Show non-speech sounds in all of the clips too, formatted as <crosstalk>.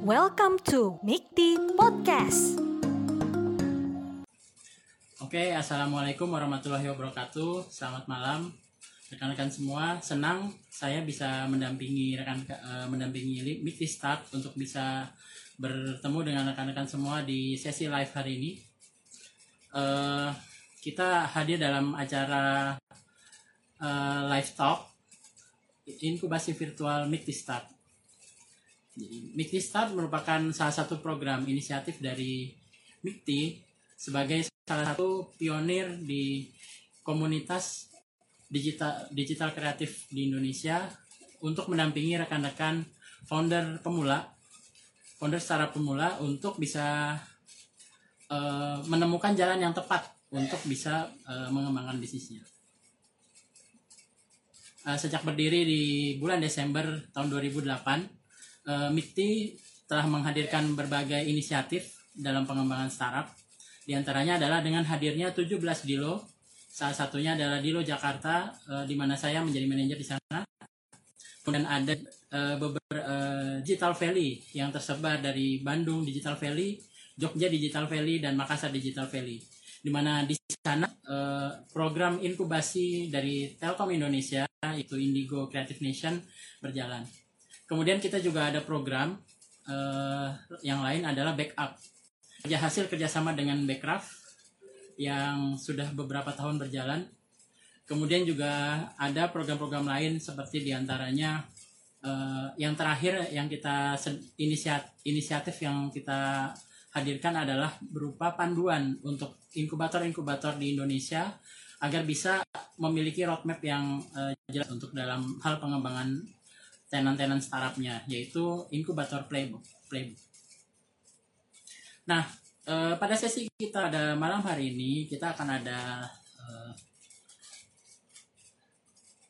Welcome to Mikti Podcast. Oke, assalamualaikum warahmatullahi wabarakatuh. Selamat malam, rekan-rekan semua. Senang saya bisa mendampingi rekan eh, mendampingi Mikti Start untuk bisa bertemu dengan rekan-rekan semua di sesi live hari ini. Eh, kita hadir dalam acara eh, live talk inkubasi virtual Mikti Start. Jadi, Mikti Start merupakan salah satu program inisiatif dari Mikti sebagai salah satu pionir di komunitas digital digital kreatif di Indonesia untuk mendampingi rekan-rekan founder pemula, founder startup pemula untuk bisa uh, menemukan jalan yang tepat untuk bisa uh, mengembangkan bisnisnya. Uh, sejak berdiri di bulan Desember tahun 2008, uh, Mikti telah menghadirkan berbagai inisiatif dalam pengembangan startup. Di antaranya adalah dengan hadirnya 17 Dilo, salah satunya adalah Dilo Jakarta, uh, di mana saya menjadi manajer di sana. Kemudian ada uh, beberapa uh, Digital Valley yang tersebar dari Bandung Digital Valley, Jogja Digital Valley, dan Makassar Digital Valley. Di mana di sana uh, program inkubasi dari Telkom Indonesia, yaitu Indigo Creative Nation, berjalan. Kemudian kita juga ada program uh, yang lain adalah backup. Kerja hasil kerjasama dengan Backcraft yang sudah beberapa tahun berjalan. Kemudian juga ada program-program lain seperti di antaranya uh, yang terakhir yang kita inisiat, inisiatif yang kita hadirkan adalah berupa panduan untuk inkubator-inkubator di Indonesia agar bisa memiliki roadmap yang uh, jelas untuk dalam hal pengembangan tenan-tenan startupnya yaitu inkubator playbook playbook. Nah eh, pada sesi kita pada malam hari ini kita akan ada eh,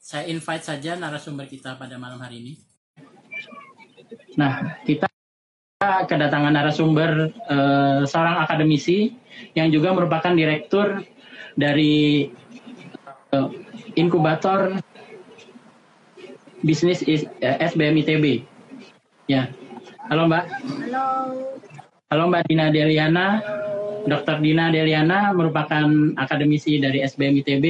saya invite saja narasumber kita pada malam hari ini. Nah kita kedatangan narasumber eh, seorang akademisi yang juga merupakan direktur dari eh, inkubator bisnis is, uh, eh, SBM ITB. Ya. Halo Mbak. Halo. Halo Mbak Dina Deliana. Dr. Dina Deliana merupakan akademisi dari SBM ITB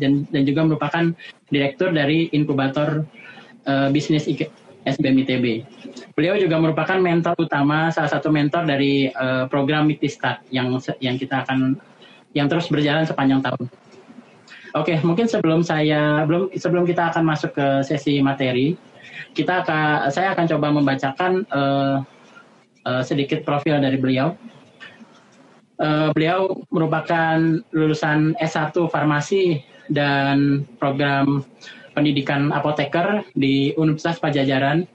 dan, dan juga merupakan direktur dari inkubator uh, bisnis SBM ITB. Beliau juga merupakan mentor utama, salah satu mentor dari uh, program Mitistat yang yang kita akan yang terus berjalan sepanjang tahun. Oke, mungkin sebelum saya belum sebelum kita akan masuk ke sesi materi, kita akan saya akan coba membacakan uh, uh, sedikit profil dari beliau. Uh, beliau merupakan lulusan S1 Farmasi dan program pendidikan apoteker di Universitas Pajajaran.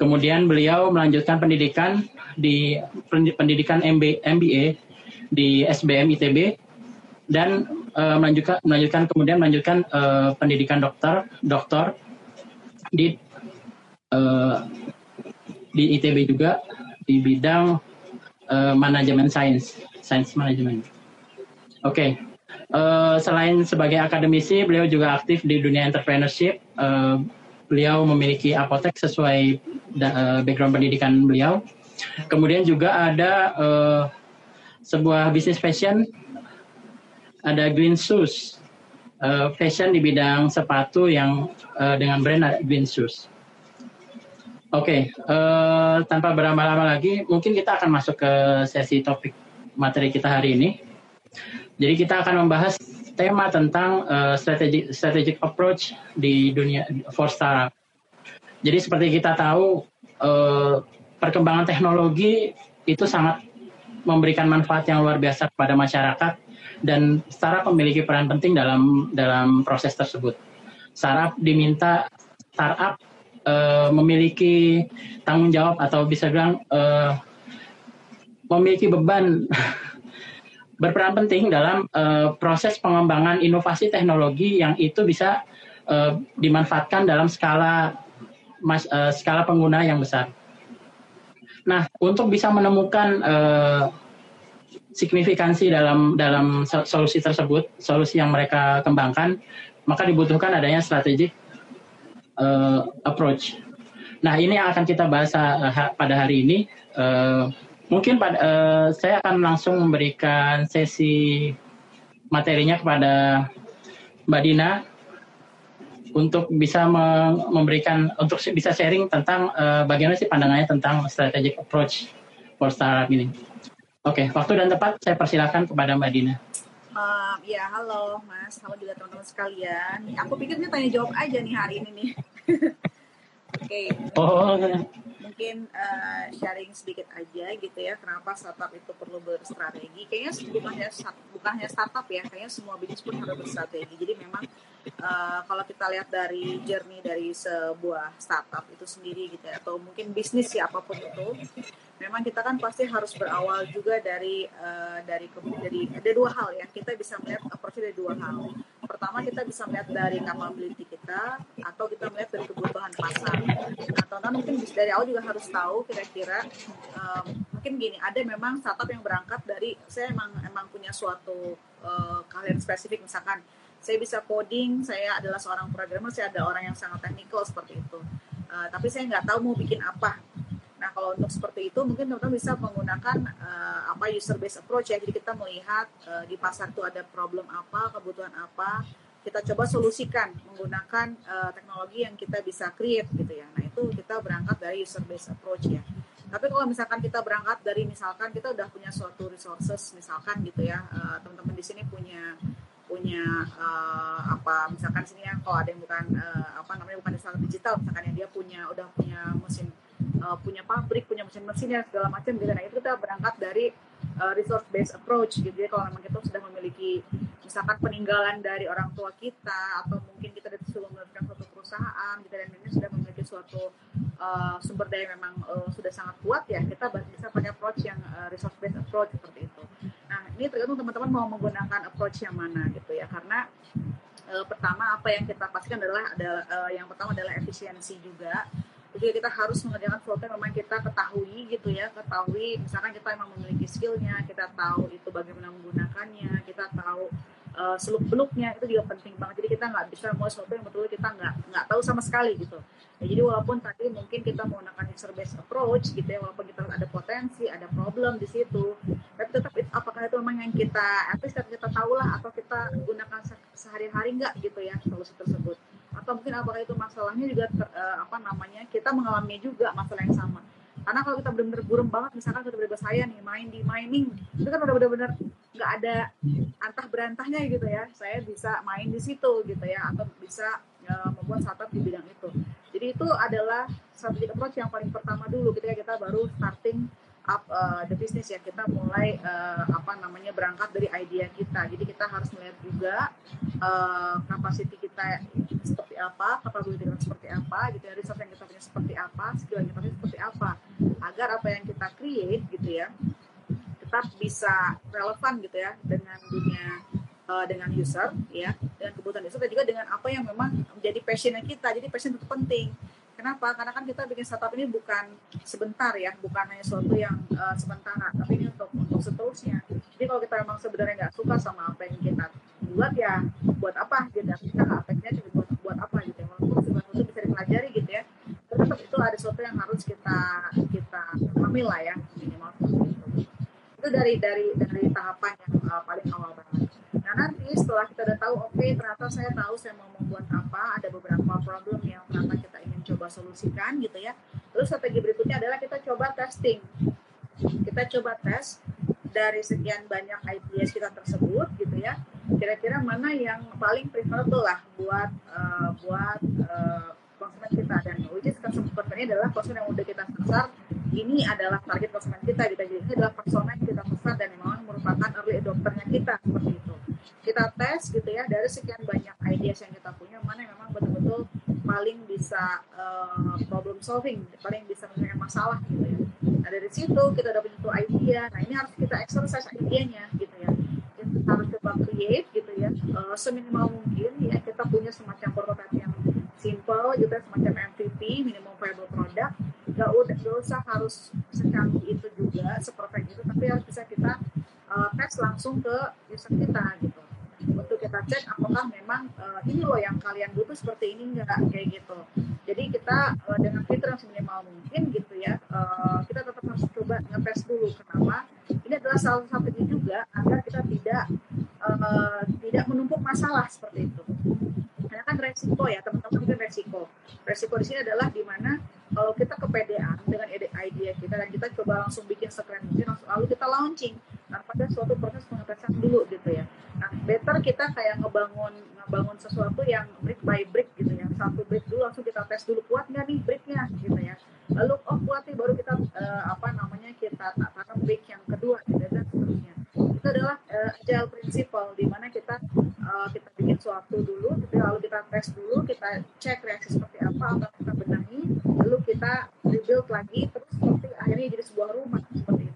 Kemudian beliau melanjutkan pendidikan di pendidikan MBA di SBM ITB dan uh, melanjutkan melanjutkan kemudian melanjutkan uh, pendidikan dokter dokter di uh, di ITB juga di bidang uh, manajemen sains sains manajemen. Oke. Okay. Uh, selain sebagai akademisi, beliau juga aktif di dunia entrepreneurship. Uh, beliau memiliki apotek sesuai uh, background pendidikan beliau. Kemudian juga ada uh, sebuah bisnis fashion ada Green Shoes, uh, fashion di bidang sepatu yang uh, dengan brand Green Shoes. Oke, okay, uh, eh, tanpa berlama-lama lagi, mungkin kita akan masuk ke sesi topik materi kita hari ini. Jadi kita akan membahas tema tentang uh, strategic strategic approach di dunia for startup. Jadi seperti kita tahu, uh, perkembangan teknologi itu sangat memberikan manfaat yang luar biasa kepada masyarakat dan startup memiliki peran penting dalam dalam proses tersebut. Startup diminta startup uh, memiliki tanggung jawab atau bisa bilang uh, memiliki beban <laughs> berperan penting dalam uh, proses pengembangan inovasi teknologi yang itu bisa uh, dimanfaatkan dalam skala mas, uh, skala pengguna yang besar. Nah, untuk bisa menemukan uh, signifikansi dalam dalam solusi tersebut, solusi yang mereka kembangkan, maka dibutuhkan adanya strategic uh, approach. Nah, ini yang akan kita bahas uh, pada hari ini. Uh, mungkin pada, uh, saya akan langsung memberikan sesi materinya kepada Mbak Dina untuk bisa memberikan untuk bisa sharing tentang uh, bagaimana sih pandangannya tentang strategic approach for startup ini. Oke, okay, waktu dan tempat saya persilakan kepada Mbak Dina. Uh, ya, halo Mas, halo juga teman-teman sekalian. Aku pikir ini tanya jawab aja nih hari ini nih. <laughs> Oke. Okay. Oh. Mungkin uh, sharing sedikit aja gitu ya, kenapa startup itu perlu berstrategi. Kayaknya bukan hanya bukan hanya startup ya, kayaknya semua bisnis pun harus berstrategi. Jadi memang uh, kalau kita lihat dari journey dari sebuah startup itu sendiri gitu ya, atau mungkin bisnis ya apa pun itu, memang kita kan pasti harus berawal juga dari uh, dari dari ada dua hal ya kita bisa melihat approach dari dua hal pertama kita bisa melihat dari capability kita atau kita melihat dari kebutuhan pasar. Nah teman mungkin dari awal juga harus tahu kira-kira um, mungkin gini ada memang startup yang berangkat dari saya emang emang punya suatu uh, kalian spesifik. Misalkan saya bisa coding saya adalah seorang programmer saya ada orang yang sangat teknikal seperti itu. Uh, tapi saya nggak tahu mau bikin apa kalau untuk seperti itu mungkin teman-teman bisa menggunakan uh, apa user based approach ya. Jadi kita melihat uh, di pasar itu ada problem apa, kebutuhan apa, kita coba solusikan menggunakan uh, teknologi yang kita bisa create gitu ya. Nah, itu kita berangkat dari user based approach ya. Tapi kalau misalkan kita berangkat dari misalkan kita udah punya suatu resources misalkan gitu ya, uh, teman-teman di sini punya punya uh, apa misalkan sini ya kalau ada yang bukan uh, apa namanya bukan digital misalkan yang dia punya udah punya mesin uh, punya pabrik, punya mesin-mesin ya segala macam gitu. Nah itu kita berangkat dari uh, resource based approach gitu ya. Kalau memang kita sudah memiliki misalkan peninggalan dari orang tua kita atau mungkin kita sebelum mendapatkan suatu perusahaan gitu dan ini sudah memiliki suatu uh, sumber daya memang uh, sudah sangat kuat ya kita bisa pakai approach yang uh, resource based approach seperti itu. Nah ini tergantung teman-teman mau menggunakan approach yang mana gitu ya karena pertama apa yang kita pastikan adalah uh, yang pertama adalah efisiensi juga jadi kita harus mengerjakan sesuatu yang memang kita ketahui gitu ya ketahui. Misalkan kita memang memiliki skillnya kita tahu itu bagaimana menggunakannya kita tahu uh, seluk beluknya itu juga penting banget. Jadi kita nggak bisa mau sesuatu yang betul kita nggak nggak tahu sama sekali gitu. Ya, jadi walaupun tadi mungkin kita menggunakan user based approach gitu ya walaupun kita ada potensi ada problem di situ tapi tetap apakah itu memang yang kita at least kita tahu lah atau kita gunakan sehari-hari nggak gitu ya solusi tersebut atau mungkin apakah itu masalahnya juga ter, uh, apa namanya kita mengalami juga masalah yang sama. Karena kalau kita benar-benar burem banget misalkan kita benar saya nih main di mining itu kan udah benar-benar nggak ada antah berantahnya gitu ya. Saya bisa main di situ gitu ya atau bisa uh, membuat startup di bidang itu. Jadi itu adalah strategi approach yang paling pertama dulu ketika kita baru starting up uh, the business ya. Kita mulai uh, apa namanya berangkat dari idea kita. Jadi kita harus melihat juga uh, capacity kita seperti apa capability kita seperti apa gitu ya. Resource yang kita punya seperti apa skill yang kita punya seperti apa. Agar apa yang kita create gitu ya tetap bisa relevan gitu ya dengan dunia dengan user ya dengan kebutuhan user dan juga dengan apa yang memang menjadi passionnya kita. Jadi passion itu penting Kenapa? Karena kan kita bikin startup ini bukan sebentar ya, bukan hanya sesuatu yang uh, sementara, tapi ini untuk untuk seterusnya. Jadi kalau kita memang sebenarnya nggak suka sama apa yang kita buat ya, buat apa gitu? Kita nggak efeknya cuma buat buat apa gitu? Ya. Walaupun itu bisa dipelajari gitu ya, tetap itu ada sesuatu yang harus kita kita ambil lah ya minimal. Itu dari dari dari tahapan yang uh, paling awal banget. Nah nanti setelah kita udah tahu, oke okay, ternyata saya tahu saya mau membuat apa, ada beberapa problem yang ternyata kita coba solusikan gitu ya. Terus strategi berikutnya adalah kita coba testing. Kita coba tes dari sekian banyak ideas kita tersebut gitu ya. Kira-kira mana yang paling preferable lah buat uh, buat uh, konsumen kita dan which is konsumen ini adalah konsumen yang udah kita sasar ini adalah target konsumen kita gitu jadi ini adalah persona yang kita pesan dan memang merupakan early adopternya kita seperti itu kita tes gitu ya dari sekian banyak ideas yang kita punya mana yang memang betul-betul paling bisa uh, problem solving, paling bisa menyelesaikan masalah gitu ya. Nah dari situ kita dapat itu idea, nah ini harus kita exercise idenya gitu ya. Kita harus coba create gitu ya, uh, seminimal mungkin ya kita punya semacam prototype yang simple gitu ya, semacam MVP, minimum viable product. Gak, udah, gak usah harus secanggih itu juga, seperfect itu, tapi harus bisa kita uh, tes langsung ke user kita gitu untuk kita cek apakah memang uh, ini loh yang kalian butuh seperti ini enggak kayak gitu. Jadi kita uh, dengan fitur yang seminimal mungkin gitu ya uh, kita tetap harus coba ngetes dulu kenapa. Ini adalah salah satunya juga agar kita tidak uh, tidak menumpuk masalah seperti itu. Karena kan resiko ya teman-teman mungkin resiko. Resiko di sini adalah di mana kalau kita kepedean dengan ide kita dan kita coba langsung bikin sekeren mungkin lalu kita launching tanpa ada suatu proses pengetesan dulu gitu ya better kita kayak ngebangun ngebangun sesuatu yang brick by brick gitu ya. Satu brick dulu langsung kita tes dulu kuat nggak nih bricknya gitu ya. Lalu oh kuat nih baru kita uh, apa namanya kita tanam brick yang kedua gitu, dan seterusnya. Itu adalah uh, agile principle di mana kita uh, kita bikin suatu dulu lalu kita tes dulu kita cek reaksi seperti apa atau kita benahi lalu kita rebuild lagi terus seperti akhirnya jadi sebuah rumah seperti itu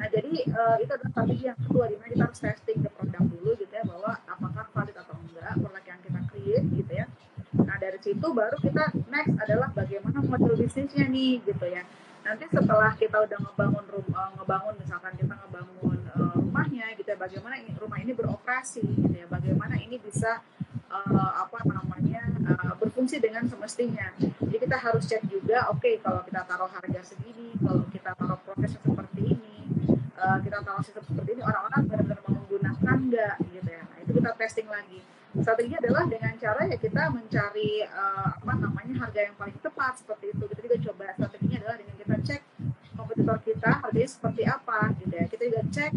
nah jadi uh, itu adalah strategi yang kedua di mana kita harus testing the product dulu gitu ya bahwa apakah valid atau enggak produk yang kita create gitu ya. Nah dari situ baru kita next adalah bagaimana model bisnisnya nih gitu ya. Nanti setelah kita udah ngebangun rumah, ngebangun misalkan kita ngebangun uh, rumahnya gitu ya bagaimana rumah ini beroperasi gitu ya bagaimana ini bisa uh, apa namanya uh, berfungsi dengan semestinya. Jadi kita harus cek juga oke okay, kalau kita taruh harga segini kalau kita taruh proses seperti ini uh, kita taruh sistem seperti ini orang-orang benar-benar mau menggunakan enggak gitu ya. Nah, itu kita testing lagi. Strateginya adalah dengan cara ya kita mencari uh, apa namanya harga yang paling tepat seperti itu. Kita juga coba strateginya adalah dengan kita cek kompetitor kita harganya seperti apa gitu ya. Kita juga cek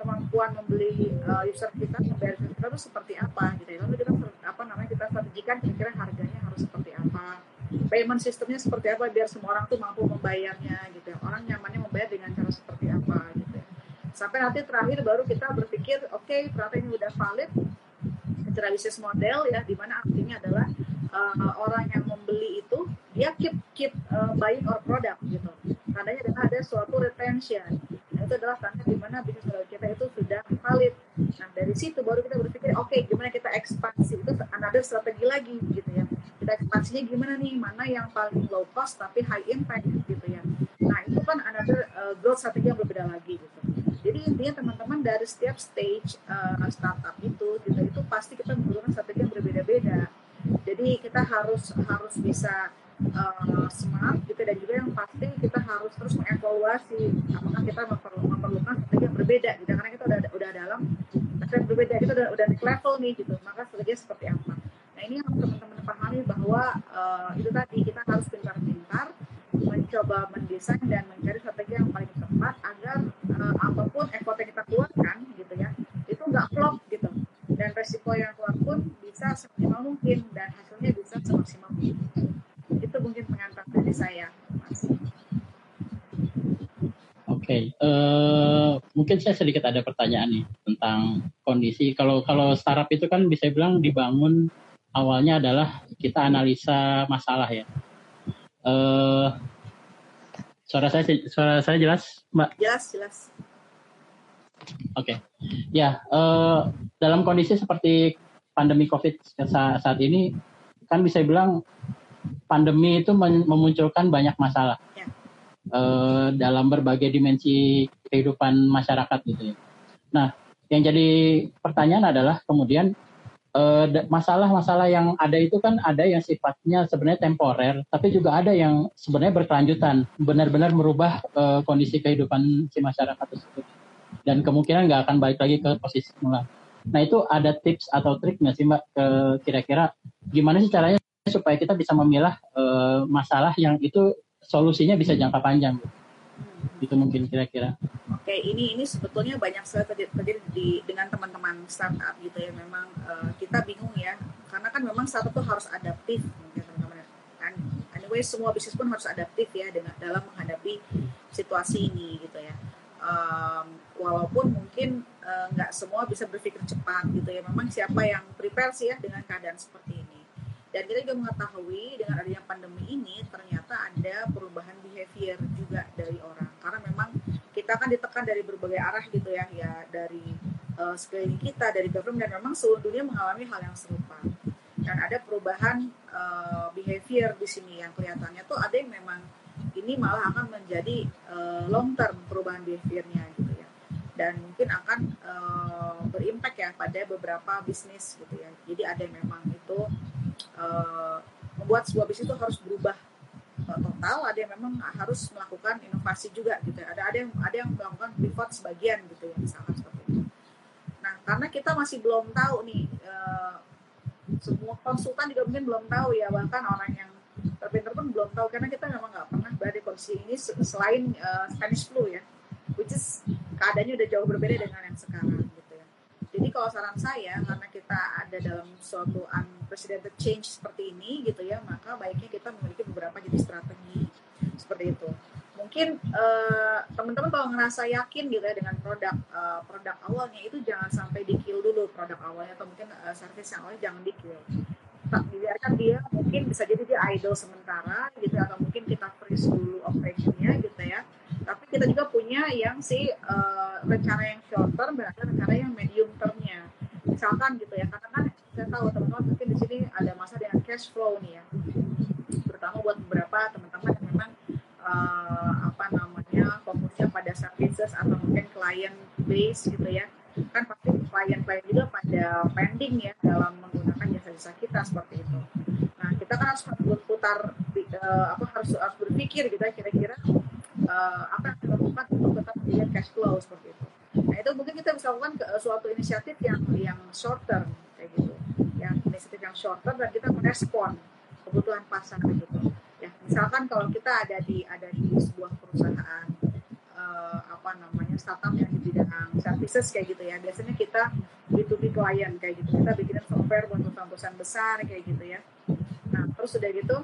kemampuan membeli uh, user kita membayar user kita itu seperti apa gitu ya. Lalu kita apa namanya kita strategikan kira-kira harganya harus seperti apa. Payment sistemnya seperti apa biar semua orang tuh mampu membayarnya gitu ya. Orang nyamannya membayar dengan cara seperti apa sampai nanti terakhir baru kita berpikir oke okay, ternyata ini udah valid secara bisnis model ya di mana artinya adalah uh, orang yang membeli itu dia keep keep uh, buying our product gitu. Tandanya dengan ada suatu retention. Nah, itu adalah tanda di mana bisnis model kita itu sudah valid. Nah dari situ baru kita berpikir oke okay, gimana kita ekspansi? Itu another strategi lagi gitu ya. Kita ekspansinya gimana nih? Mana yang paling low cost tapi high impact gitu ya. Nah itu kan another uh, growth strategi yang berbeda lagi. gitu jadi intinya teman-teman dari setiap stage uh, startup itu gitu itu pasti kita menggunakan strategi yang berbeda-beda. Jadi kita harus harus bisa uh, smart gitu dan juga yang pasti kita harus terus mengevaluasi apakah kita memerlu, memerlukan strategi yang berbeda gitu karena kita udah udah dalam strategi berbeda kita udah udah naik level nih gitu maka strategi seperti apa. Nah ini yang teman-teman pahami bahwa uh, itu tadi kita harus pintar-pintar mencoba mendesain dan mencari strategi yang paling tepat agar uh, apa pun effort yang kita keluarkan gitu ya itu nggak flop gitu dan resiko yang keluar pun bisa semaksimal mungkin dan hasilnya bisa semaksimal mungkin itu mungkin pengantar dari saya mas Oke, okay. uh, eh, mungkin saya sedikit ada pertanyaan nih tentang kondisi. Kalau kalau startup itu kan bisa bilang dibangun awalnya adalah kita analisa masalah ya. Uh, suara saya suara saya jelas, Mbak? Jelas, jelas. Oke, okay. ya uh, dalam kondisi seperti pandemi COVID saat, ini kan bisa bilang pandemi itu memunculkan banyak masalah ya. uh, dalam berbagai dimensi kehidupan masyarakat gitu ya. Nah, yang jadi pertanyaan adalah kemudian Eh, masalah-masalah yang ada itu kan ada yang sifatnya sebenarnya temporer, tapi juga ada yang sebenarnya berkelanjutan, benar-benar merubah uh, kondisi kehidupan si masyarakat tersebut. Dan kemungkinan nggak akan balik lagi ke posisi semula. Nah itu ada tips atau trik nggak sih Mbak kira-kira gimana sih caranya supaya kita bisa memilah uh, masalah yang itu solusinya bisa jangka panjang? itu mungkin kira-kira. Oke, ini ini sebetulnya banyak sekali terjadi di dengan teman-teman startup gitu ya. Memang uh, kita bingung ya, karena kan memang startup tuh harus adaptif mungkin teman-teman. Kan, anyway semua bisnis pun harus adaptif ya dengan dalam menghadapi situasi ini gitu ya. Um, walaupun mungkin eh, nggak uh, semua bisa berpikir cepat gitu ya. Memang siapa yang prepare sih ya dengan keadaan seperti ini. Dan kita juga mengetahui dengan adanya pandemi ini ternyata ada perubahan behavior juga dari orang. Karena memang kita kan ditekan dari berbagai arah gitu ya, ya dari uh, sekeliling kita, dari government dan memang seluruh dunia mengalami hal yang serupa. Dan ada perubahan uh, behavior di sini yang kelihatannya tuh ada yang memang ini malah akan menjadi uh, long term perubahan behaviornya gitu ya. dan mungkin akan uh, berimpact ya pada beberapa bisnis gitu ya. Jadi ada yang memang itu uh, membuat sebuah bisnis itu harus berubah total, ada yang memang harus melakukan inovasi juga gitu ya. Ada ada yang ada yang melakukan pivot sebagian gitu ya misalkan seperti itu. Nah karena kita masih belum tahu nih uh, semua konsultan juga mungkin belum tahu ya bahkan orang yang terpinter pun belum tahu karena kita memang nggak pernah berada di kondisi ini selain uh, Spanish flu ya which is keadaannya udah jauh berbeda dengan yang sekarang gitu ya. Jadi kalau saran saya karena kita ada dalam suatu unprecedented change seperti ini gitu ya, maka baiknya kita memiliki beberapa jenis strategi seperti itu. Mungkin uh, teman-teman kalau ngerasa yakin gitu ya dengan produk uh, produk awalnya itu jangan sampai di kill dulu produk awalnya atau mungkin uh, service yang awalnya jangan di kill dibiarkan dia mungkin bisa jadi dia idle sementara gitu atau mungkin kita freeze dulu operationnya gitu ya. Tapi kita juga punya yang si uh, rencana yang short term ada rencana yang medium termnya. Misalkan gitu ya karena kan saya tahu teman-teman mungkin di sini ada masa dengan cash flow nih ya. Terutama buat beberapa teman-teman yang memang uh, apa namanya fokusnya pada services atau mungkin client base gitu ya. Kan pasti klien-klien juga pada pending ya dalam menggunakan jasa-jasa kita seperti itu. Nah kita kan harus berputar uh, apa harus harus berpikir gitu ya kira-kira uh, apa yang kita lakukan untuk tetap melihat cash flow seperti itu. Nah itu mungkin kita bisa lakukan ke, uh, suatu inisiatif yang yang short term kayak gitu, yang inisiatif yang short term dan kita merespon kebutuhan pasar gitu. Ya misalkan kalau kita ada di ada di sebuah perusahaan uh, apa namanya startup yang di bidang services kayak gitu ya biasanya kita B2B klien kayak gitu kita bikin software buat perusahaan-perusahaan besar kayak gitu ya nah terus udah gitu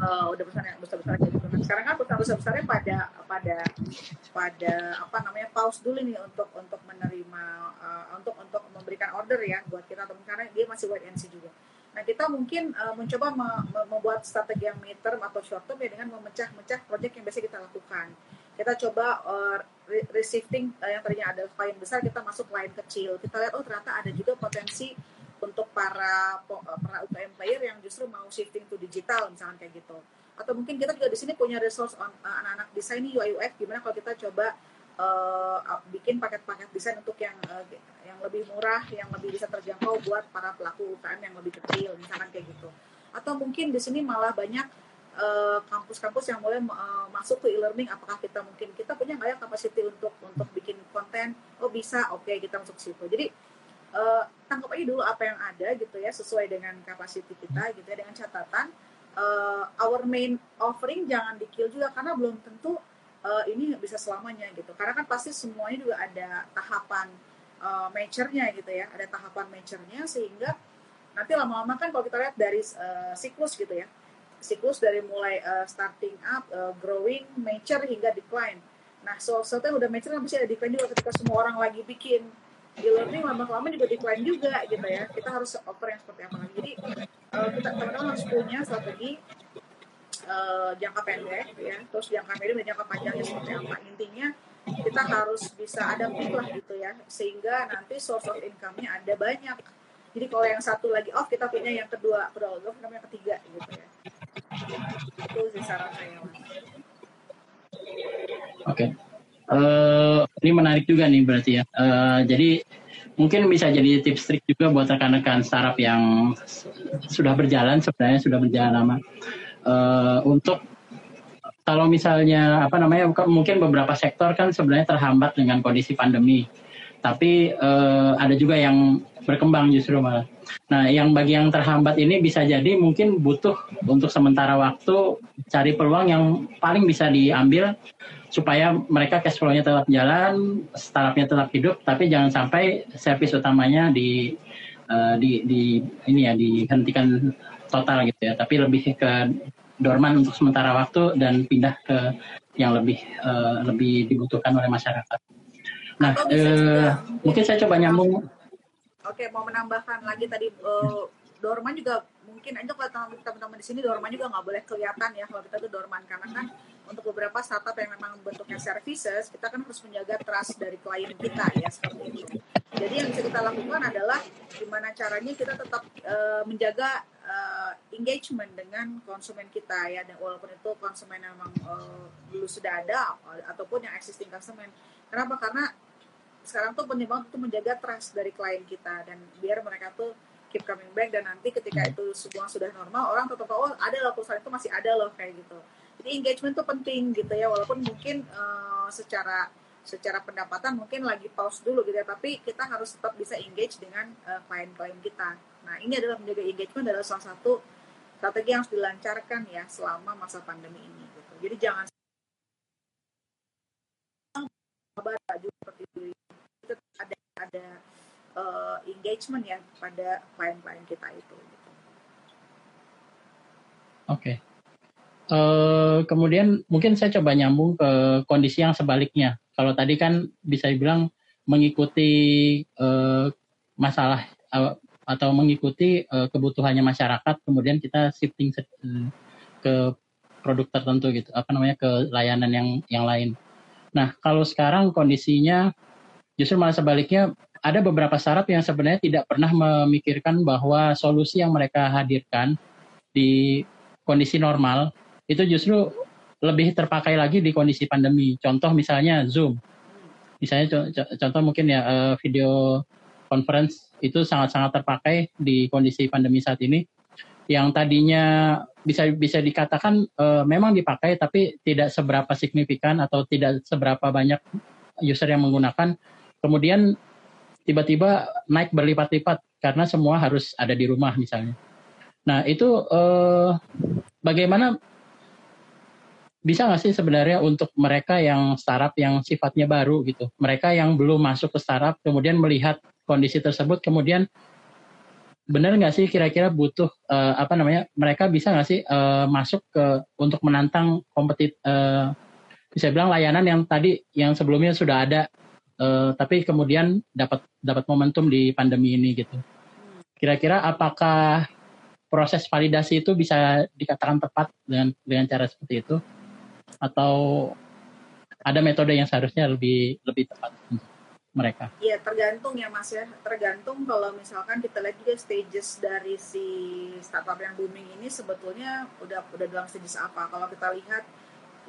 uh, udah besar besar besar kayak gitu. Nah, sekarang kan perusahaan besarnya pada pada pada apa namanya pause dulu nih untuk untuk menerima uh, untuk untuk memberikan order ya buat kita teman karena dia masih wait and see juga. Nah kita mungkin uh, mencoba me me membuat strategi yang mid atau short term ya dengan memecah-mecah proyek yang biasa kita lakukan. Kita coba uh, reshifting uh, yang tadinya ada klien besar kita masuk klien kecil. Kita lihat oh ternyata ada juga potensi untuk para para UKM player yang justru mau shifting to digital misalnya kayak gitu. Atau mungkin kita juga di sini punya resource on uh, anak-anak desain nih UI UX gimana kalau kita coba uh, bikin paket-paket desain untuk yang uh, yang lebih murah yang lebih bisa terjangkau buat para pelaku UKM yang lebih kecil misalkan kayak gitu. Atau mungkin di sini malah banyak kampus-kampus uh, yang mulai uh, masuk ke e-learning apakah kita mungkin kita punya nggak ya kapasiti untuk untuk bikin konten? Oh bisa oke okay, kita masuk situ. Jadi uh, tangkap aja dulu apa yang ada gitu ya sesuai dengan kapasiti kita gitu ya dengan catatan. Uh, our main offering jangan di kill juga karena belum tentu uh, ini bisa selamanya gitu. Karena kan pasti semuanya juga ada tahapan uh, gitu ya ada tahapan maturenya sehingga nanti lama-lama kan kalau kita lihat dari uh, siklus gitu ya siklus dari mulai uh, starting up, uh, growing, mature hingga decline. Nah, so yang udah mature kan pasti ada decline juga ketika semua orang lagi bikin e-learning lama-lama juga decline juga gitu ya kita harus offer yang seperti apa lagi jadi uh, kita teman-teman harus punya strategi uh, jangka pendek ya terus jangka medium dan jangka panjangnya seperti apa intinya kita harus bisa ada lah gitu ya sehingga nanti source of income-nya ada banyak jadi kalau yang satu lagi off kita punya yang kedua kedua off yang ketiga gitu ya oke okay. Uh, ini menarik juga nih berarti ya. Uh, jadi mungkin bisa jadi tips trik juga buat rekan-rekan startup yang sudah berjalan sebenarnya sudah berjalan lama. Uh, untuk kalau misalnya apa namanya mungkin beberapa sektor kan sebenarnya terhambat dengan kondisi pandemi. Tapi uh, ada juga yang berkembang justru malah. Nah, yang bagi yang terhambat ini bisa jadi mungkin butuh untuk sementara waktu cari peluang yang paling bisa diambil supaya mereka cash flow-nya tetap jalan, startupnya tetap hidup, tapi jangan sampai service utamanya di uh, di di ini ya dihentikan total gitu ya, tapi lebih ke dorman untuk sementara waktu dan pindah ke yang lebih uh, lebih dibutuhkan oleh masyarakat. Nah, uh, mungkin saya coba nyambung. Oke, mau menambahkan lagi tadi uh, dorman juga mungkin aja kalau teman-teman di sini dorman juga nggak boleh kelihatan ya kalau kita tuh dorman. Karena kan untuk beberapa startup yang memang bentuknya services, kita kan harus menjaga trust dari klien kita ya seperti itu. Jadi yang bisa kita lakukan adalah gimana caranya kita tetap uh, menjaga uh, engagement dengan konsumen kita ya dan walaupun itu konsumen yang memang uh, dulu sudah ada ataupun yang existing konsumen kenapa? Karena sekarang tuh penting banget untuk menjaga trust dari klien kita dan biar mereka tuh keep coming back dan nanti ketika hmm. itu semua sudah normal orang tetap oh ada loh perusahaan itu masih ada loh kayak gitu. Jadi engagement tuh penting gitu ya walaupun mungkin uh, secara secara pendapatan mungkin lagi pause dulu gitu ya tapi kita harus tetap bisa engage dengan uh, klien-klien kita. Nah ini adalah menjaga engagement adalah salah satu strategi yang harus dilancarkan ya selama masa pandemi ini gitu. Jadi jangan baju seperti itu ada ada uh, engagement ya pada klien-klien kita itu. Gitu. Oke. Okay. Uh, eh, kemudian mungkin saya coba nyambung ke kondisi yang sebaliknya. Kalau tadi kan bisa dibilang mengikuti uh, masalah atau mengikuti uh, kebutuhannya masyarakat, kemudian kita shifting ke produk tertentu gitu, apa namanya ke layanan yang yang lain. Nah kalau sekarang kondisinya justru malah sebaliknya ada beberapa startup yang sebenarnya tidak pernah memikirkan bahwa solusi yang mereka hadirkan di kondisi normal itu justru lebih terpakai lagi di kondisi pandemi. Contoh misalnya Zoom. Misalnya contoh mungkin ya eh, video conference itu sangat-sangat terpakai di kondisi pandemi saat ini. Yang tadinya bisa bisa dikatakan uh, memang dipakai tapi tidak seberapa signifikan atau tidak seberapa banyak user yang menggunakan. Kemudian tiba-tiba naik berlipat-lipat karena semua harus ada di rumah misalnya. Nah itu eh, bagaimana bisa nggak sih sebenarnya untuk mereka yang startup yang sifatnya baru gitu, mereka yang belum masuk ke startup kemudian melihat kondisi tersebut kemudian benar nggak sih kira-kira butuh uh, apa namanya mereka bisa nggak sih uh, masuk ke untuk menantang kompetit uh, bisa bilang layanan yang tadi yang sebelumnya sudah ada uh, tapi kemudian dapat dapat momentum di pandemi ini gitu. Kira-kira apakah proses validasi itu bisa dikatakan tepat dengan dengan cara seperti itu atau ada metode yang seharusnya lebih lebih tepat untuk mereka? Iya tergantung ya mas ya tergantung kalau misalkan kita lihat juga stages dari si startup yang booming ini sebetulnya udah udah dalam stages apa kalau kita lihat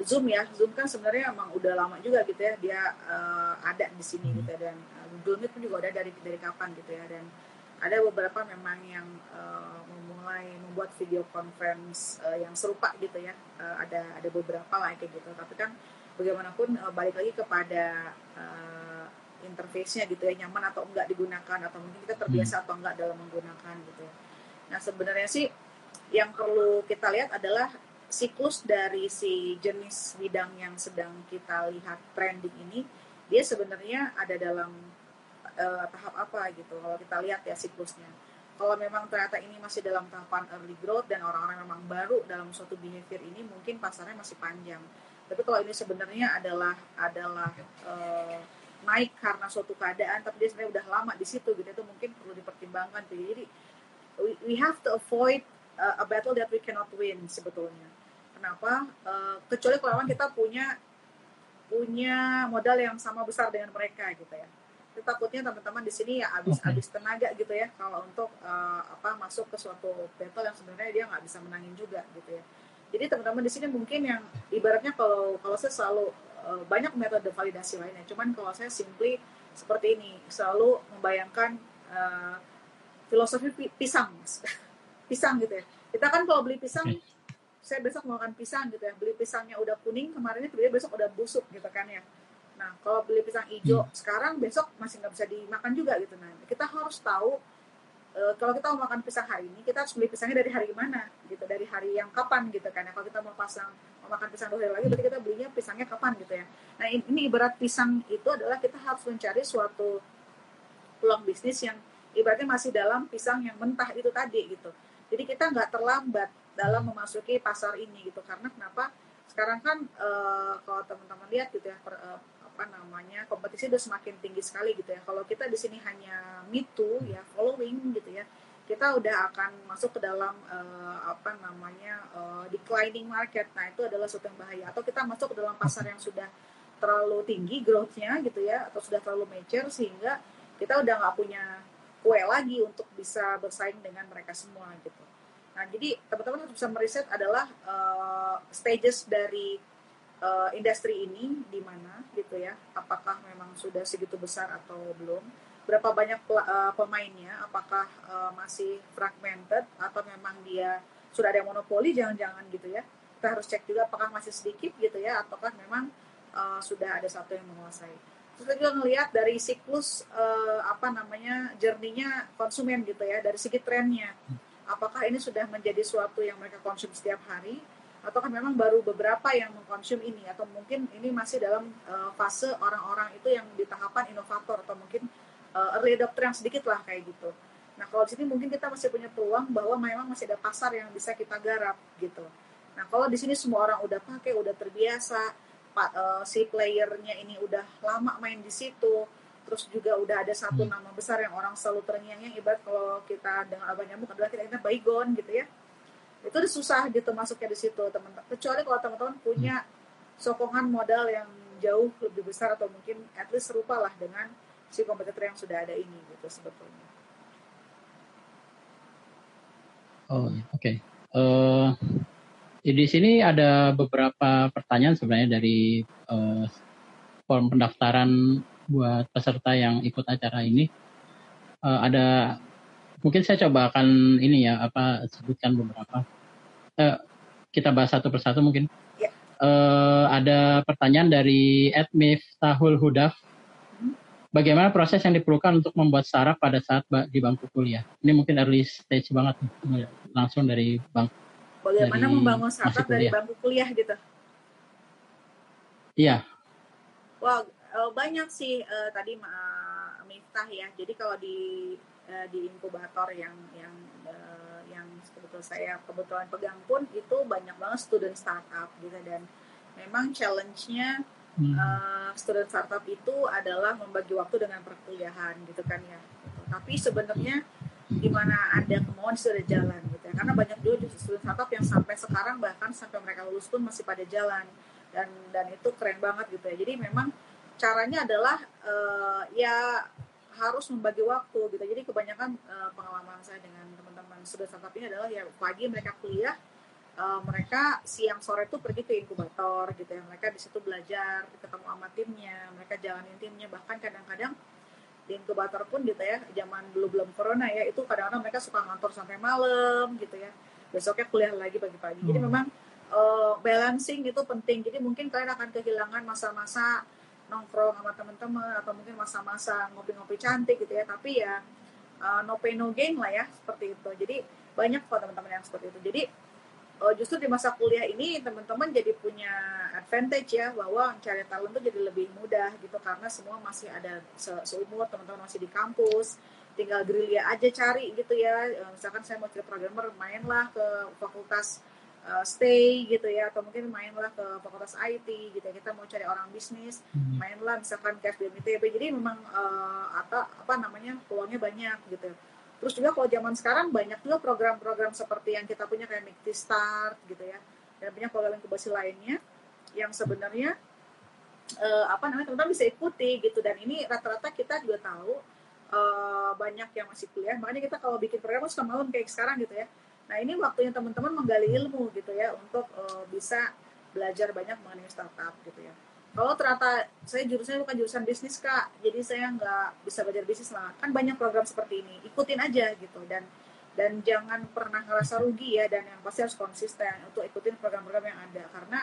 Zoom ya, Zoom kan sebenarnya emang udah lama juga gitu ya. Dia uh, ada di sini gitu ya. Dan uh, Google Meet pun juga ada dari dari kapan gitu ya. Dan ada beberapa memang yang uh, memulai membuat video conference uh, yang serupa gitu ya. Uh, ada ada beberapa lah kayak gitu. Tapi kan bagaimanapun uh, balik lagi kepada uh, interface-nya gitu ya. Nyaman atau enggak digunakan atau mungkin kita terbiasa hmm. atau enggak dalam menggunakan gitu ya. Nah sebenarnya sih yang perlu kita lihat adalah siklus dari si jenis bidang yang sedang kita lihat trending ini dia sebenarnya ada dalam uh, tahap apa gitu kalau kita lihat ya siklusnya. Kalau memang ternyata ini masih dalam tahapan early growth dan orang-orang memang baru dalam suatu behavior ini mungkin pasarnya masih panjang. Tapi kalau ini sebenarnya adalah adalah uh, naik karena suatu keadaan tapi dia sebenarnya udah lama di situ gitu itu mungkin perlu dipertimbangkan. Jadi we, we have to avoid uh, a battle that we cannot win sebetulnya Kenapa? Uh, kecuali kalau memang kita punya punya modal yang sama besar dengan mereka gitu ya. Jadi takutnya teman-teman di sini ya habis-habis tenaga gitu ya kalau untuk uh, apa masuk ke suatu battle yang sebenarnya dia nggak bisa menangin juga gitu ya. Jadi teman-teman di sini mungkin yang ibaratnya kalau kalau saya selalu uh, banyak metode validasi lainnya. Cuman kalau saya simply seperti ini selalu membayangkan uh, filosofi pisang <laughs> pisang gitu ya. Kita kan kalau beli pisang saya besok mau makan pisang gitu ya beli pisangnya udah kuning kemarin itu dia besok udah busuk gitu kan ya. Nah kalau beli pisang hijau hmm. sekarang besok masih nggak bisa dimakan juga gitu. Nah kita harus tahu e, kalau kita mau makan pisang hari ini kita harus beli pisangnya dari hari mana gitu dari hari yang kapan gitu kan ya. Kalau kita mau pasang mau makan pisang dua hari lagi berarti kita belinya pisangnya kapan gitu ya. Nah ini, ini ibarat pisang itu adalah kita harus mencari suatu peluang bisnis yang ibaratnya masih dalam pisang yang mentah itu tadi gitu. Jadi kita nggak terlambat dalam memasuki pasar ini gitu. Karena kenapa? Sekarang kan uh, kalau teman-teman lihat gitu ya per, uh, apa namanya kompetisi udah semakin tinggi sekali gitu ya. Kalau kita di sini hanya me too ya following gitu ya kita udah akan masuk ke dalam uh, apa namanya uh, declining market. Nah itu adalah sesuatu yang bahaya. Atau kita masuk ke dalam pasar yang sudah terlalu tinggi growth-nya gitu ya atau sudah terlalu mature sehingga kita udah nggak punya kue lagi untuk bisa bersaing dengan mereka semua gitu Nah, jadi teman-teman harus bisa meriset adalah uh, stages dari uh, industri ini di mana gitu ya. Apakah memang sudah segitu besar atau belum? Berapa banyak uh, pemainnya? Apakah uh, masih fragmented atau memang dia sudah ada monopoli? Jangan-jangan gitu ya. Kita harus cek juga apakah masih sedikit gitu ya, ataukah memang uh, sudah ada satu yang menguasai. Terus kita juga ngelihat dari siklus uh, apa namanya jerninya konsumen gitu ya, dari segi trennya apakah ini sudah menjadi suatu yang mereka konsumsi setiap hari ataukah memang baru beberapa yang mengkonsum ini atau mungkin ini masih dalam uh, fase orang-orang itu yang di tahapan inovator atau mungkin uh, early adopter yang sedikit lah kayak gitu. Nah kalau di sini mungkin kita masih punya peluang bahwa memang masih ada pasar yang bisa kita garap gitu. Nah kalau di sini semua orang udah pakai, udah terbiasa, pak, uh, si playernya ini udah lama main di situ, terus juga udah ada satu hmm. nama besar yang orang selalu terngiang-ngiang ibarat kalau kita dengan abah nyamuk adalah kita kita baygon gitu ya. Itu udah susah gitu masuknya di situ teman-teman. Kecuali kalau teman-teman punya sokongan modal yang jauh lebih besar atau mungkin at least serupa lah dengan si kompetitor yang sudah ada ini gitu sebetulnya. Oh oke. Okay. uh, eh, di sini ada beberapa pertanyaan sebenarnya dari uh, form pendaftaran buat peserta yang ikut acara ini. Uh, ada mungkin saya coba akan ini ya apa sebutkan beberapa. Uh, kita bahas satu persatu mungkin. Yeah. Ya. uh, ada pertanyaan dari Edmif Tahul Hudaf. Bagaimana proses yang diperlukan untuk membuat saraf pada saat di bangku kuliah? Ini mungkin early stage banget langsung dari bangku bagaimana dari membangun saraf dari bangku kuliah gitu? Iya. Wow uh, banyak sih uh, tadi uh, Miftah ya. Jadi kalau di uh, di inkubator yang yang uh, yang kebetulan saya kebetulan pegang pun itu banyak banget student startup gitu dan memang challenge-nya hmm. uh, student startup itu adalah membagi waktu dengan perkuliahan gitu kan ya. Gitu. Tapi sebenarnya di mana ada kemauan sudah jalan gitu ya. Karena banyak juga student startup yang sampai sekarang bahkan sampai mereka lulus pun masih pada jalan dan dan itu keren banget gitu ya. Jadi memang caranya adalah uh, ya harus membagi waktu gitu. Jadi kebanyakan uh, pengalaman saya dengan teman-teman sudah startup ini adalah ya pagi mereka kuliah, uh, mereka siang sore itu pergi ke inkubator gitu ya. Mereka di situ belajar, ketemu sama timnya, mereka jalanin timnya. Bahkan kadang-kadang di inkubator pun gitu ya, zaman belum belum corona ya, itu kadang-kadang mereka suka ngantor sampai malam gitu ya. Besoknya kuliah lagi pagi-pagi. Jadi hmm. memang uh, balancing itu penting. Jadi mungkin kalian akan kehilangan masa-masa nongkrong sama teman-teman atau mungkin masa-masa ngopi-ngopi cantik gitu ya. Tapi ya uh, no pain no gain lah ya seperti itu. Jadi banyak kok teman-teman yang seperti itu. Jadi uh, justru di masa kuliah ini teman-teman jadi punya advantage ya bahwa cari talent tuh jadi lebih mudah gitu. Karena semua masih ada se seumur teman-teman masih di kampus. Tinggal gerilya aja cari gitu ya. Uh, misalkan saya mau jadi programmer mainlah ke fakultas uh, stay gitu ya atau mungkin mainlah ke fakultas IT gitu ya. Kita mau cari orang bisnis hmm. mainlah misalkan ke FBM ITB jadi memang uh, atau apa namanya peluangnya banyak gitu. Terus juga kalau zaman sekarang banyak juga program-program seperti yang kita punya kayak Mikti Start gitu ya. Dan banyak program inkubasi lainnya yang sebenarnya uh, apa namanya teman-teman bisa ikuti gitu. Dan ini rata-rata kita juga tahu uh, banyak yang masih kuliah. Makanya kita kalau bikin program suka malam kayak sekarang gitu ya Nah ini waktunya teman-teman menggali ilmu gitu ya untuk uh, bisa belajar banyak mengenai startup gitu ya. Kalau ternyata saya jurusannya bukan jurusan bisnis kak, jadi saya nggak bisa belajar bisnis lah. Kan banyak program seperti ini, ikutin aja gitu dan dan jangan pernah ngerasa rugi ya dan yang pasti harus konsisten untuk ikutin program-program yang ada karena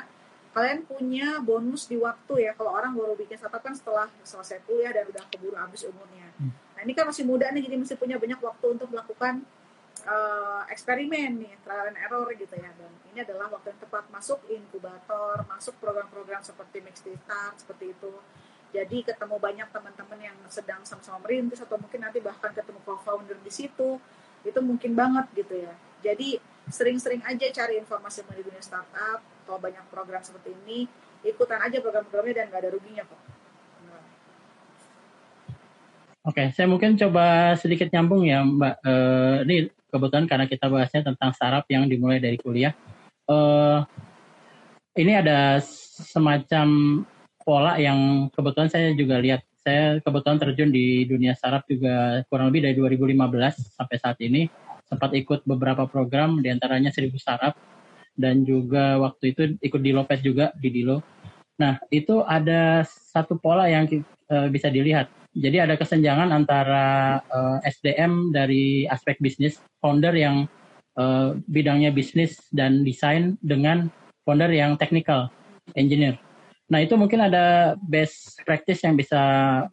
kalian punya bonus di waktu ya kalau orang baru bikin startup kan setelah selesai kuliah dan udah keburu habis umurnya. Hmm. Nah ini kan masih muda nih jadi masih punya banyak waktu untuk melakukan uh, eksperimen nih trial and error gitu ya. Dan ini adalah waktu yang tepat masuk inkubator masuk program-program seperti mixed start seperti itu. Jadi ketemu banyak teman-teman yang sedang sama-sama merintis atau mungkin nanti bahkan ketemu co-founder di situ itu mungkin banget gitu ya. Jadi sering-sering aja cari informasi mengenai dunia startup atau banyak program seperti ini ikutan aja program-programnya dan gak ada ruginya kok. Oke, okay, saya mungkin coba sedikit nyambung ya, Mbak. Uh, ini kebetulan karena kita bahasnya tentang startup yang dimulai dari kuliah. Uh, ini ada semacam pola yang kebetulan saya juga lihat. Saya kebetulan terjun di dunia startup juga kurang lebih dari 2015 sampai saat ini. sempat ikut beberapa program di antaranya Seribu Startup dan juga waktu itu ikut di Lopet juga di Dilo. Nah itu ada satu pola yang uh, bisa dilihat. Jadi ada kesenjangan antara uh, SDM dari aspek bisnis, founder yang uh, bidangnya bisnis dan desain dengan founder yang technical, engineer. Nah itu mungkin ada best practice yang bisa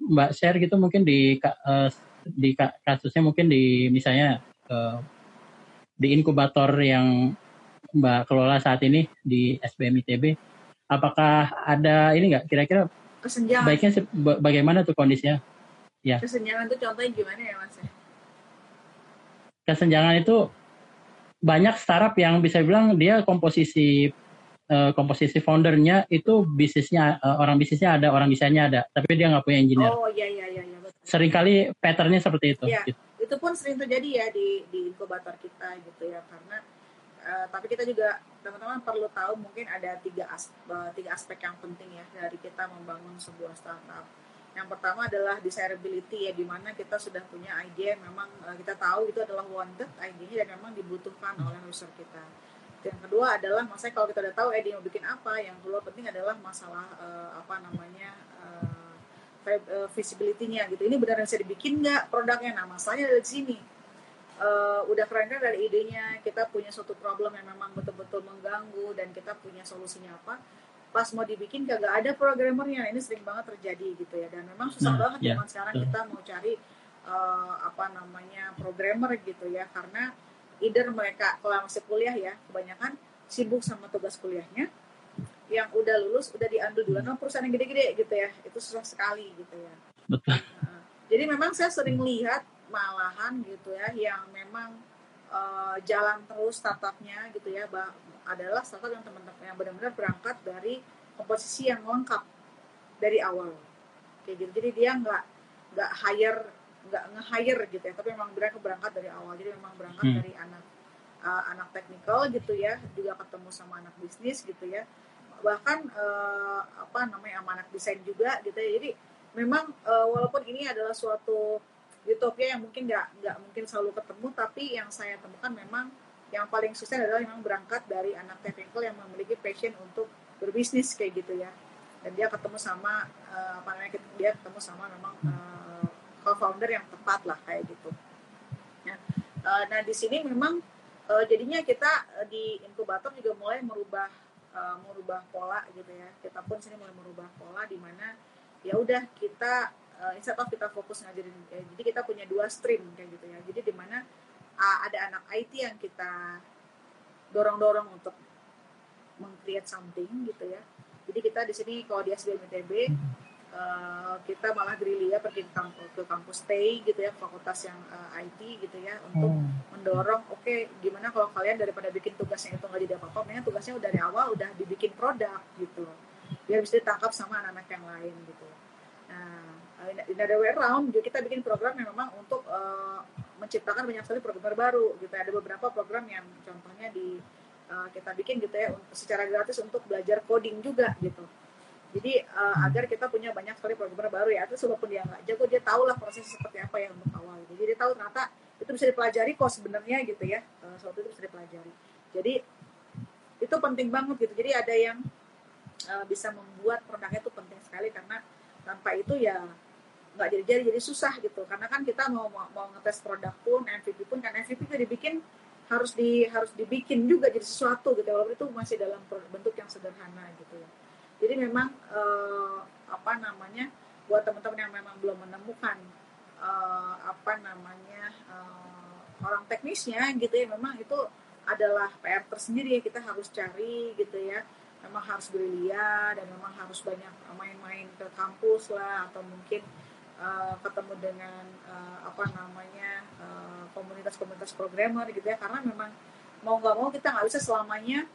Mbak share gitu mungkin di uh, di kasusnya mungkin di misalnya uh, di inkubator yang Mbak kelola saat ini di SBM ITB. Apakah ada ini nggak kira-kira kesenjangan baiknya bagaimana tuh kondisinya? Ya. Kesenjangan itu contohnya gimana ya Mas? Kesenjangan itu banyak startup yang bisa bilang dia komposisi uh, komposisi foundernya itu bisnisnya uh, orang bisnisnya ada orang desainnya ada tapi dia nggak punya engineer. Oh iya iya iya. iya Seringkali patternnya seperti itu. Iya. Gitu. Itu pun sering terjadi ya di di inkubator kita gitu ya karena uh, tapi kita juga teman-teman perlu tahu mungkin ada tiga as, uh, tiga aspek yang penting ya dari kita membangun sebuah startup. Yang pertama adalah desirability ya di mana kita sudah punya ide memang uh, kita tahu itu adalah wanted ide dan memang dibutuhkan oleh user kita. Yang kedua adalah maksudnya kalau kita udah tahu eh dia mau bikin apa yang kedua penting adalah masalah uh, apa namanya uh, visibility-nya gitu. Ini benar bisa dibikin nggak produknya? Nah masalahnya dari sini. Uh, udah keren kan dari idenya kita punya suatu problem yang memang betul-betul mengganggu dan kita punya solusinya apa pas mau dibikin kagak ada programmernya. Ini sering banget terjadi gitu ya. Dan memang susah nah, banget yeah. zaman sekarang kita mau cari uh, apa namanya programmer gitu ya. Karena either mereka kalau masih kuliah ya kebanyakan sibuk sama tugas kuliahnya yang udah lulus udah diambil duluan. Sama perusahaan yang gede-gede gitu ya. Itu susah sekali gitu ya. Betul. Nah, jadi memang saya sering lihat malahan gitu ya yang memang uh, jalan terus startupnya gitu ya bah, adalah startup yang teman-teman yang benar-benar berangkat dari komposisi yang lengkap dari awal. Kayak gitu. Jadi dia nggak nggak hire nggak nge-hire gitu ya. Tapi memang mereka berangkat dari awal. Jadi memang berangkat hmm. dari anak uh, anak teknikal gitu ya. Juga ketemu sama anak bisnis gitu ya. Bahkan uh, apa namanya sama anak desain juga gitu ya. Jadi memang uh, walaupun ini adalah suatu utopia yang mungkin nggak nggak mungkin selalu ketemu tapi yang saya temukan memang yang paling susah adalah memang berangkat dari anak teknikal yang memiliki passion untuk berbisnis kayak gitu ya dan dia ketemu sama uh, apa namanya dia ketemu sama memang uh, co-founder yang tepat lah kayak gitu. Nah, uh, nah di sini memang uh, jadinya kita uh, di inkubator juga mulai merubah uh, merubah pola gitu ya. Kita pun sini mulai merubah pola di mana ya udah kita uh, instead of kita fokus ngajarin ya, jadi kita punya dua stream kayak gitu ya. Jadi di mana uh, ada anak IT yang kita dorong-dorong untuk meng-create something gitu ya. Jadi kita di sini kalau di SBM ITB uh, kita malah gerilya pergi ke kampus, ke kampus stay gitu ya fakultas yang uh, eh, IT gitu ya untuk hmm. mendorong oke okay, gimana kalau kalian daripada bikin tugasnya itu nggak jadi apa-apa mendingan tugasnya udah dari awal udah dibikin produk gitu biar bisa ditangkap sama anak-anak yang lain gitu nah in other way around kita bikin program yang memang untuk uh, menciptakan banyak sekali program baru gitu ada beberapa program yang contohnya di uh, kita bikin gitu ya secara gratis untuk belajar coding juga gitu jadi uh, agar kita punya banyak sekali programmer baru ya. Terus walaupun dia nggak jago, dia tahu lah proses seperti apa yang untuk awal. Jadi dia tahu ternyata itu bisa dipelajari kok sebenarnya gitu ya. Uh, suatu itu bisa dipelajari. Jadi itu penting banget gitu. Jadi ada yang uh, bisa membuat produknya itu penting sekali karena tanpa itu ya nggak jadi jadi jadi susah gitu. Karena kan kita mau mau, mau ngetes produk pun, MVP pun kan MVP itu dibikin harus di harus dibikin juga jadi sesuatu gitu. Walaupun itu masih dalam bentuk yang sederhana gitu. Ya jadi memang uh, apa namanya buat teman-teman yang memang belum menemukan uh, apa namanya uh, orang teknisnya gitu ya memang itu adalah PR tersendiri kita harus cari gitu ya. Memang harus gerilya dan memang harus banyak main-main ke kampus lah atau mungkin uh, ketemu dengan uh, apa namanya komunitas-komunitas uh, programmer gitu ya. Karena memang mau nggak mau kita nggak bisa selamanya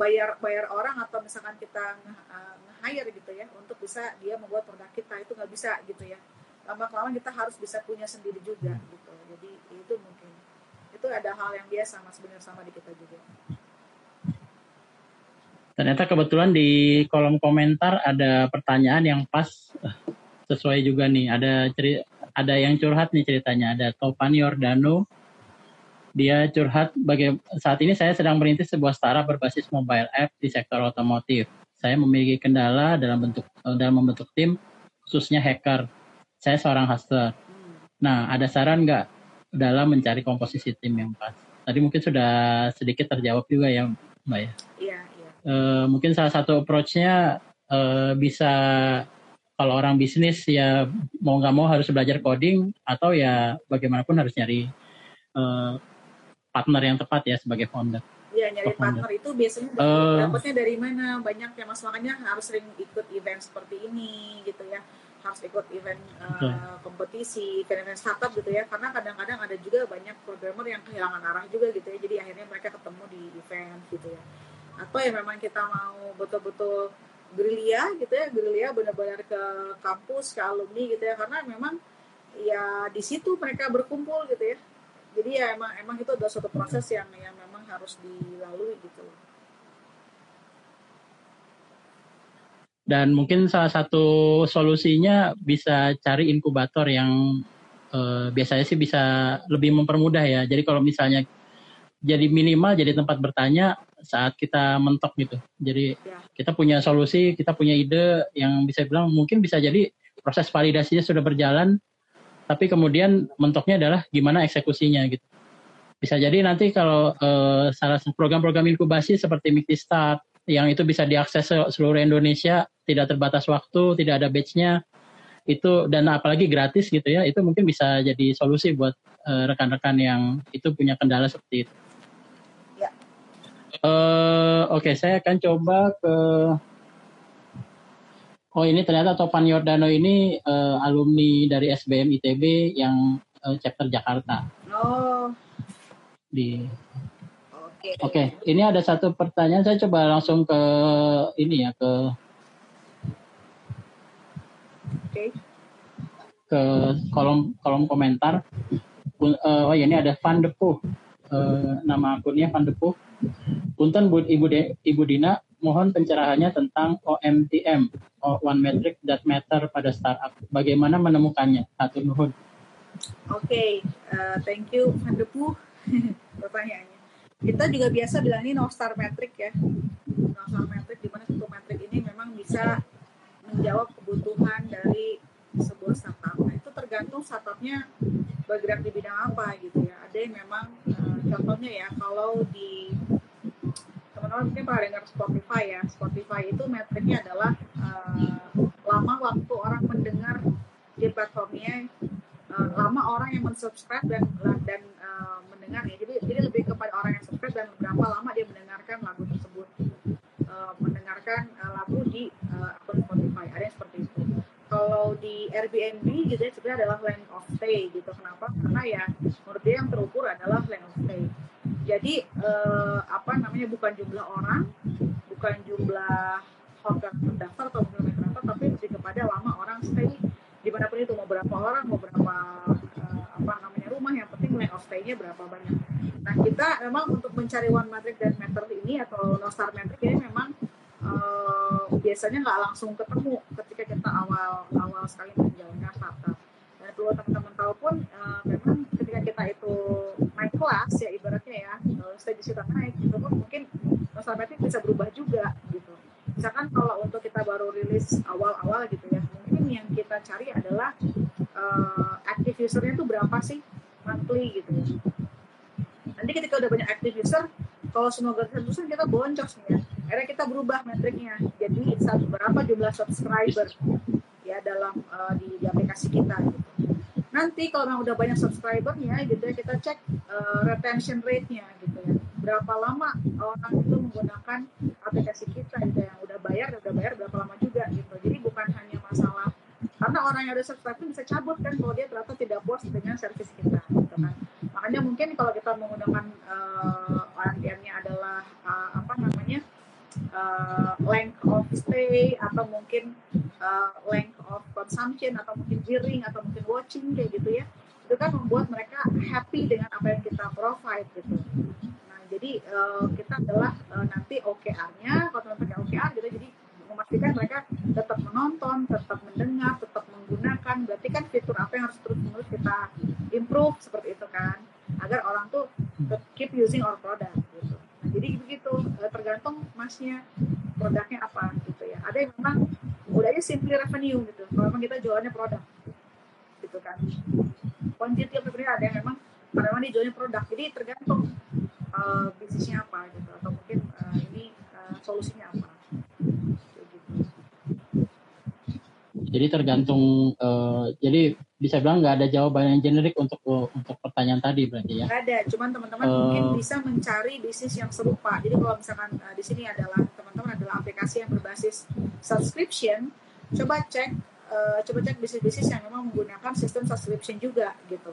bayar bayar orang atau misalkan kita uh, nge-hire gitu ya untuk bisa dia membuat produk kita. Itu nggak bisa gitu ya. Lama kelamaan kita harus bisa punya sendiri juga gitu. Jadi itu mungkin. Itu ada hal yang biasa mas benar sama di kita juga. Ternyata kebetulan di kolom komentar ada pertanyaan yang pas. eh, sesuai juga nih ada cerita ada yang curhat nih ceritanya ada Topan Yordano dia curhat bagi saat ini saya sedang merintis sebuah startup berbasis mobile app di sektor otomotif. Saya memiliki kendala dalam bentuk eh, dalam membentuk tim khususnya hacker. Saya seorang hustler. Nah, ada saran nggak dalam mencari komposisi tim yang pas? Tadi mungkin sudah sedikit terjawab juga ya, Mbak ya. Iya, iya. E, mungkin salah satu approach-nya e, bisa kalau orang bisnis ya mau nggak mau harus belajar coding atau ya bagaimanapun harus nyari uh, partner yang tepat ya sebagai founder. Iya nyari partner itu biasanya uh, dapatnya dari mana? Banyak ya mas makanya harus sering ikut event seperti ini gitu ya harus ikut event uh, kompetisi, event-event startup gitu ya. Karena kadang-kadang ada juga banyak programmer yang kehilangan arah juga gitu ya. Jadi akhirnya mereka ketemu di event gitu ya. Atau ya memang kita mau betul-betul gerilya gitu ya gerilya benar-benar ke kampus ke alumni gitu ya karena memang ya di situ mereka berkumpul gitu ya. Jadi ya emang emang itu adalah suatu proses yang yang memang harus dilalui gitu dan mungkin salah satu solusinya bisa cari inkubator yang eh, biasanya sih bisa lebih mempermudah ya. Jadi kalau misalnya jadi minimal jadi tempat bertanya saat kita mentok gitu. Jadi ya. kita punya solusi, kita punya ide yang bisa bilang mungkin bisa jadi proses validasinya sudah berjalan, tapi kemudian mentoknya adalah gimana eksekusinya gitu. Bisa jadi nanti kalau uh, salah satu program-program inkubasi seperti Mikti Start yang itu bisa diakses seluruh Indonesia, tidak terbatas waktu, tidak ada batch-nya, itu dan apalagi gratis gitu ya, itu mungkin bisa jadi solusi buat eh, rekan-rekan uh, yang itu punya kendala seperti itu. Uh, Oke, okay, saya akan coba ke. Oh ini ternyata Topan Yordano ini uh, alumni dari SBM ITB yang uh, chapter Jakarta. Oh. Di. Oke. Okay. Oke, okay, ini ada satu pertanyaan. Saya coba langsung ke ini ya ke. Oke. Okay. Ke kolom kolom komentar. Uh, oh ya ini ada Van Depuh. Uh, nama akunnya Van Depuh Punten Bu Ibu De, Ibu Dina, mohon pencerahannya tentang OMTM, One Metric That Matter pada startup. Bagaimana menemukannya? Satu nuhun. Oke, uh, thank you Handepu <laughs> pertanyaannya. Kita juga biasa bilang ini no star metric ya. No star metric di mana satu metric ini memang bisa menjawab kebutuhan dari sebuah startup. Itu tergantung startupnya bergerak di bidang apa gitu ya. Ada yang memang uh, contohnya ya kalau di teman-teman mungkin pernah dengar Spotify ya. Spotify itu metriknya adalah uh, lama waktu orang mendengar di platformnya, uh, lama orang yang mensubscribe dan dan uh, mendengar ya. Jadi jadi lebih kepada orang yang subscribe dan berapa lama dia mendengarkan lagu tersebut, uh, mendengarkan uh, lagu di uh, akun Spotify. Ada yang seperti itu. Kalau di Airbnb gitu ya sebenarnya adalah length of stay gitu. Kenapa? Karena ya menurut dia yang terukur adalah length of stay jadi eh, apa namanya bukan jumlah orang bukan jumlah hotel terdaftar atau kilometer apa tapi lebih kepada lama orang stay di mana pun itu mau berapa orang mau berapa eh, apa namanya rumah yang penting length of stay-nya berapa banyak nah kita memang untuk mencari one metric dan meter ini atau no star metric ini memang eh, biasanya nggak langsung ketemu ketika kita awal awal sekali menjalankan startup dan perlu teman-teman tahu pun uh, memang ketika kita itu naik kelas ya ibaratnya ya kalau stage kita naik itu pun mungkin masalahnya bisa berubah juga gitu. Misalkan kalau untuk kita baru rilis awal-awal gitu ya mungkin yang kita cari adalah uh, active usernya itu berapa sih monthly gitu ya. Nanti ketika udah banyak active user kalau semua gratisan kita boncos nih ya akhirnya kita berubah metriknya. Jadi satu berapa jumlah subscriber ya dalam uh, di, di aplikasi kita gitu. Nanti kalau memang udah banyak subscribernya gitu ya kita cek uh, retention rate-nya gitu ya. Berapa lama orang itu menggunakan aplikasi kita gitu ya. yang udah bayar udah bayar berapa lama juga gitu. Jadi bukan hanya masalah karena orang yang udah subscribe bisa cabut kan kalau dia ternyata tidak puas dengan service kita gitu kan. Makanya mungkin kalau kita menggunakan uh, eh, OMTM-nya adalah uh, apa namanya uh, length of stay atau mungkin uh, length of consumption atau mungkin hearing atau mungkin watching kayak gitu ya. Itu kan membuat mereka happy dengan apa yang kita provide gitu. Nah jadi uh, kita adalah uh, nanti OKR-nya kalau teman pakai OKR gitu jadi memastikan mereka tetap menonton tetap mendengar tetap menggunakan. Berarti kan fitur apa yang harus terus menerus kita improve seperti itu kan. Agar orang tuh keep using our product jadi begitu uh, tergantung masnya produknya apa gitu ya. Ada yang memang udah aja simply revenue gitu. Kalau memang kita jualannya produk gitu kan. Quantity of revenue ada yang memang karena memang dia jualnya produk. Jadi tergantung uh, bisnisnya apa gitu atau mungkin uh, ini uh, solusinya apa. Jadi tergantung, uh, jadi bisa bilang nggak ada jawaban yang generik untuk untuk pertanyaan tadi berarti ya? Nggak ada, cuman teman-teman uh, mungkin bisa mencari bisnis yang serupa. Jadi kalau misalkan uh, di sini adalah teman-teman adalah aplikasi yang berbasis subscription, coba cek uh, coba cek bisnis-bisnis yang memang menggunakan sistem subscription juga gitu.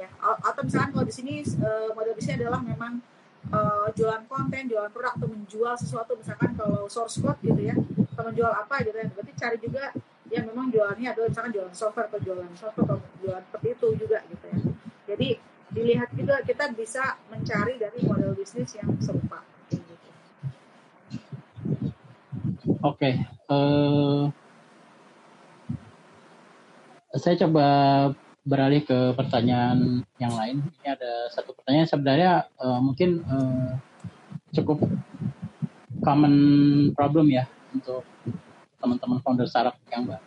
Ya, atau misalkan kalau di sini uh, model bisnisnya adalah memang uh, jualan konten, jualan produk atau menjual sesuatu misalkan kalau source code gitu ya, atau menjual apa gitu ya, berarti cari juga yang memang jualannya adalah misalkan jualan software atau jualan software atau jualan seperti itu juga gitu ya. Jadi dilihat juga kita bisa mencari dari model bisnis yang serupa. Oke, okay. uh, eh, saya coba beralih ke pertanyaan yang lain. Ini ada satu pertanyaan sebenarnya uh, mungkin uh, cukup common problem ya untuk teman-teman founder startup yang baru.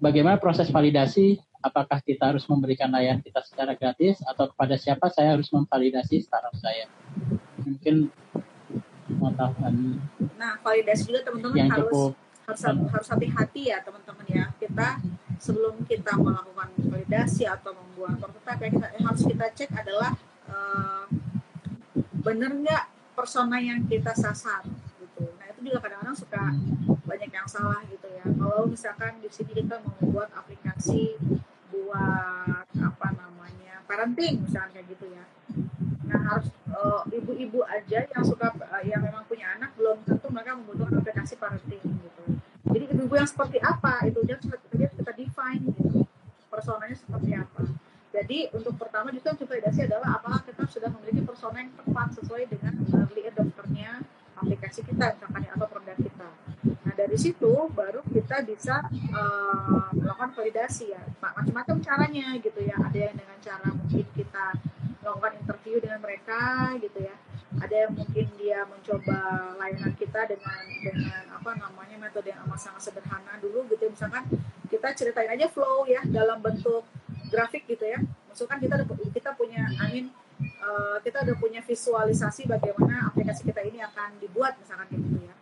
Bagaimana proses validasi? Apakah kita harus memberikan layanan kita secara gratis atau kepada siapa saya harus memvalidasi startup saya? Mungkin pengetahuan. Nah, validasi juga teman-teman harus cukup, harus harus hati-hati ya teman-teman ya. Kita sebelum kita melakukan validasi atau membuat prototipe yang, kita, yang harus kita cek adalah uh, benar nggak persona yang kita sasar itu juga kadang-kadang suka banyak yang salah gitu ya. Kalau misalkan di sini kita mau membuat aplikasi buat apa namanya parenting misalnya kayak gitu ya. Nah harus eh, ibu-ibu aja yang suka uh, yang memang punya anak belum tentu mereka membutuhkan aplikasi parenting gitu. Jadi ibu-ibu yang seperti apa itu aja kita, kita define gitu personanya seperti apa. Jadi untuk pertama juga validasi adalah apakah kita sudah memiliki persona yang tepat sesuai dengan uh, lead dokternya aplikasi kita misalkan ya, atau produk kita. Dari situ baru kita bisa uh, melakukan validasi ya macam-macam caranya gitu ya. Ada yang dengan cara mungkin kita melakukan interview dengan mereka gitu ya. Ada yang mungkin dia mencoba layanan kita dengan dengan apa namanya metode yang amat sangat sederhana dulu gitu ya. misalkan kita ceritain aja flow ya dalam bentuk grafik gitu ya. Misalkan kita kita punya amin uh, kita udah punya visualisasi bagaimana aplikasi kita ini akan dibuat misalkan gitu ya.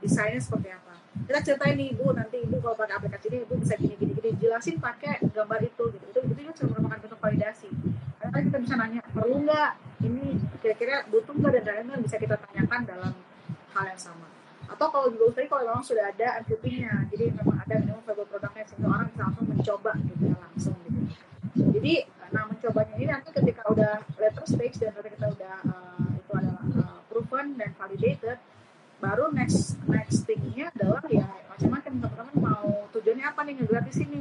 Desainnya seperti apa. Kita ceritain nih ibu nanti ibu kalau pakai aplikasi ini ibu bisa gini gini gini. Jelasin pakai gambar itu gitu. Itu itu juga merupakan bentuk validasi. Karena kita bisa nanya perlu nggak? Ini kira-kira butuh nggak? Dan lain-lain bisa kita tanyakan dalam hal yang sama. Atau kalau juga tadi kalau memang sudah ada MVP-nya jadi memang ada minimum viable produknya sehingga orang bisa langsung mencoba gitu ya langsung gitu. Jadi nah mencobanya ini nanti ketika udah letter stage dan ketika kita udah uh, itu adalah uh, proven dan validated baru next next thingnya adalah ya macam-macam. Teman-teman mau tujuannya apa nih ngegratis ini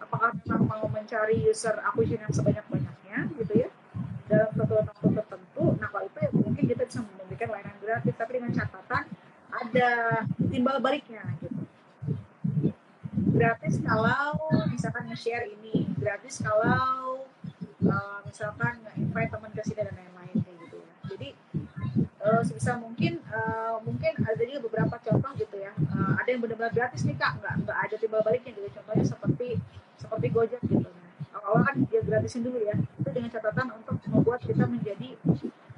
apakah memang mau mencari user acquisition yang sebanyak-banyaknya gitu ya dalam suatu waktu tertentu? Nah kalau itu ya mungkin kita bisa memberikan layanan gratis tapi dengan catatan ada timbal baliknya gitu. Gratis kalau misalkan nge-share ini gratis kalau uh, misalkan invite teman ke sini dan lain-lain kayak gitu ya. Jadi uh, sebisa mungkin uh, mungkin ada juga beberapa contoh gitu ya. Uh, ada yang benar-benar gratis nih kak. Nggak nggak ada timbal baliknya. Gitu contohnya seperti seperti Gojek gitu. Nah, awal-awal kan dia gratisin dulu ya. Itu dengan catatan untuk membuat kita menjadi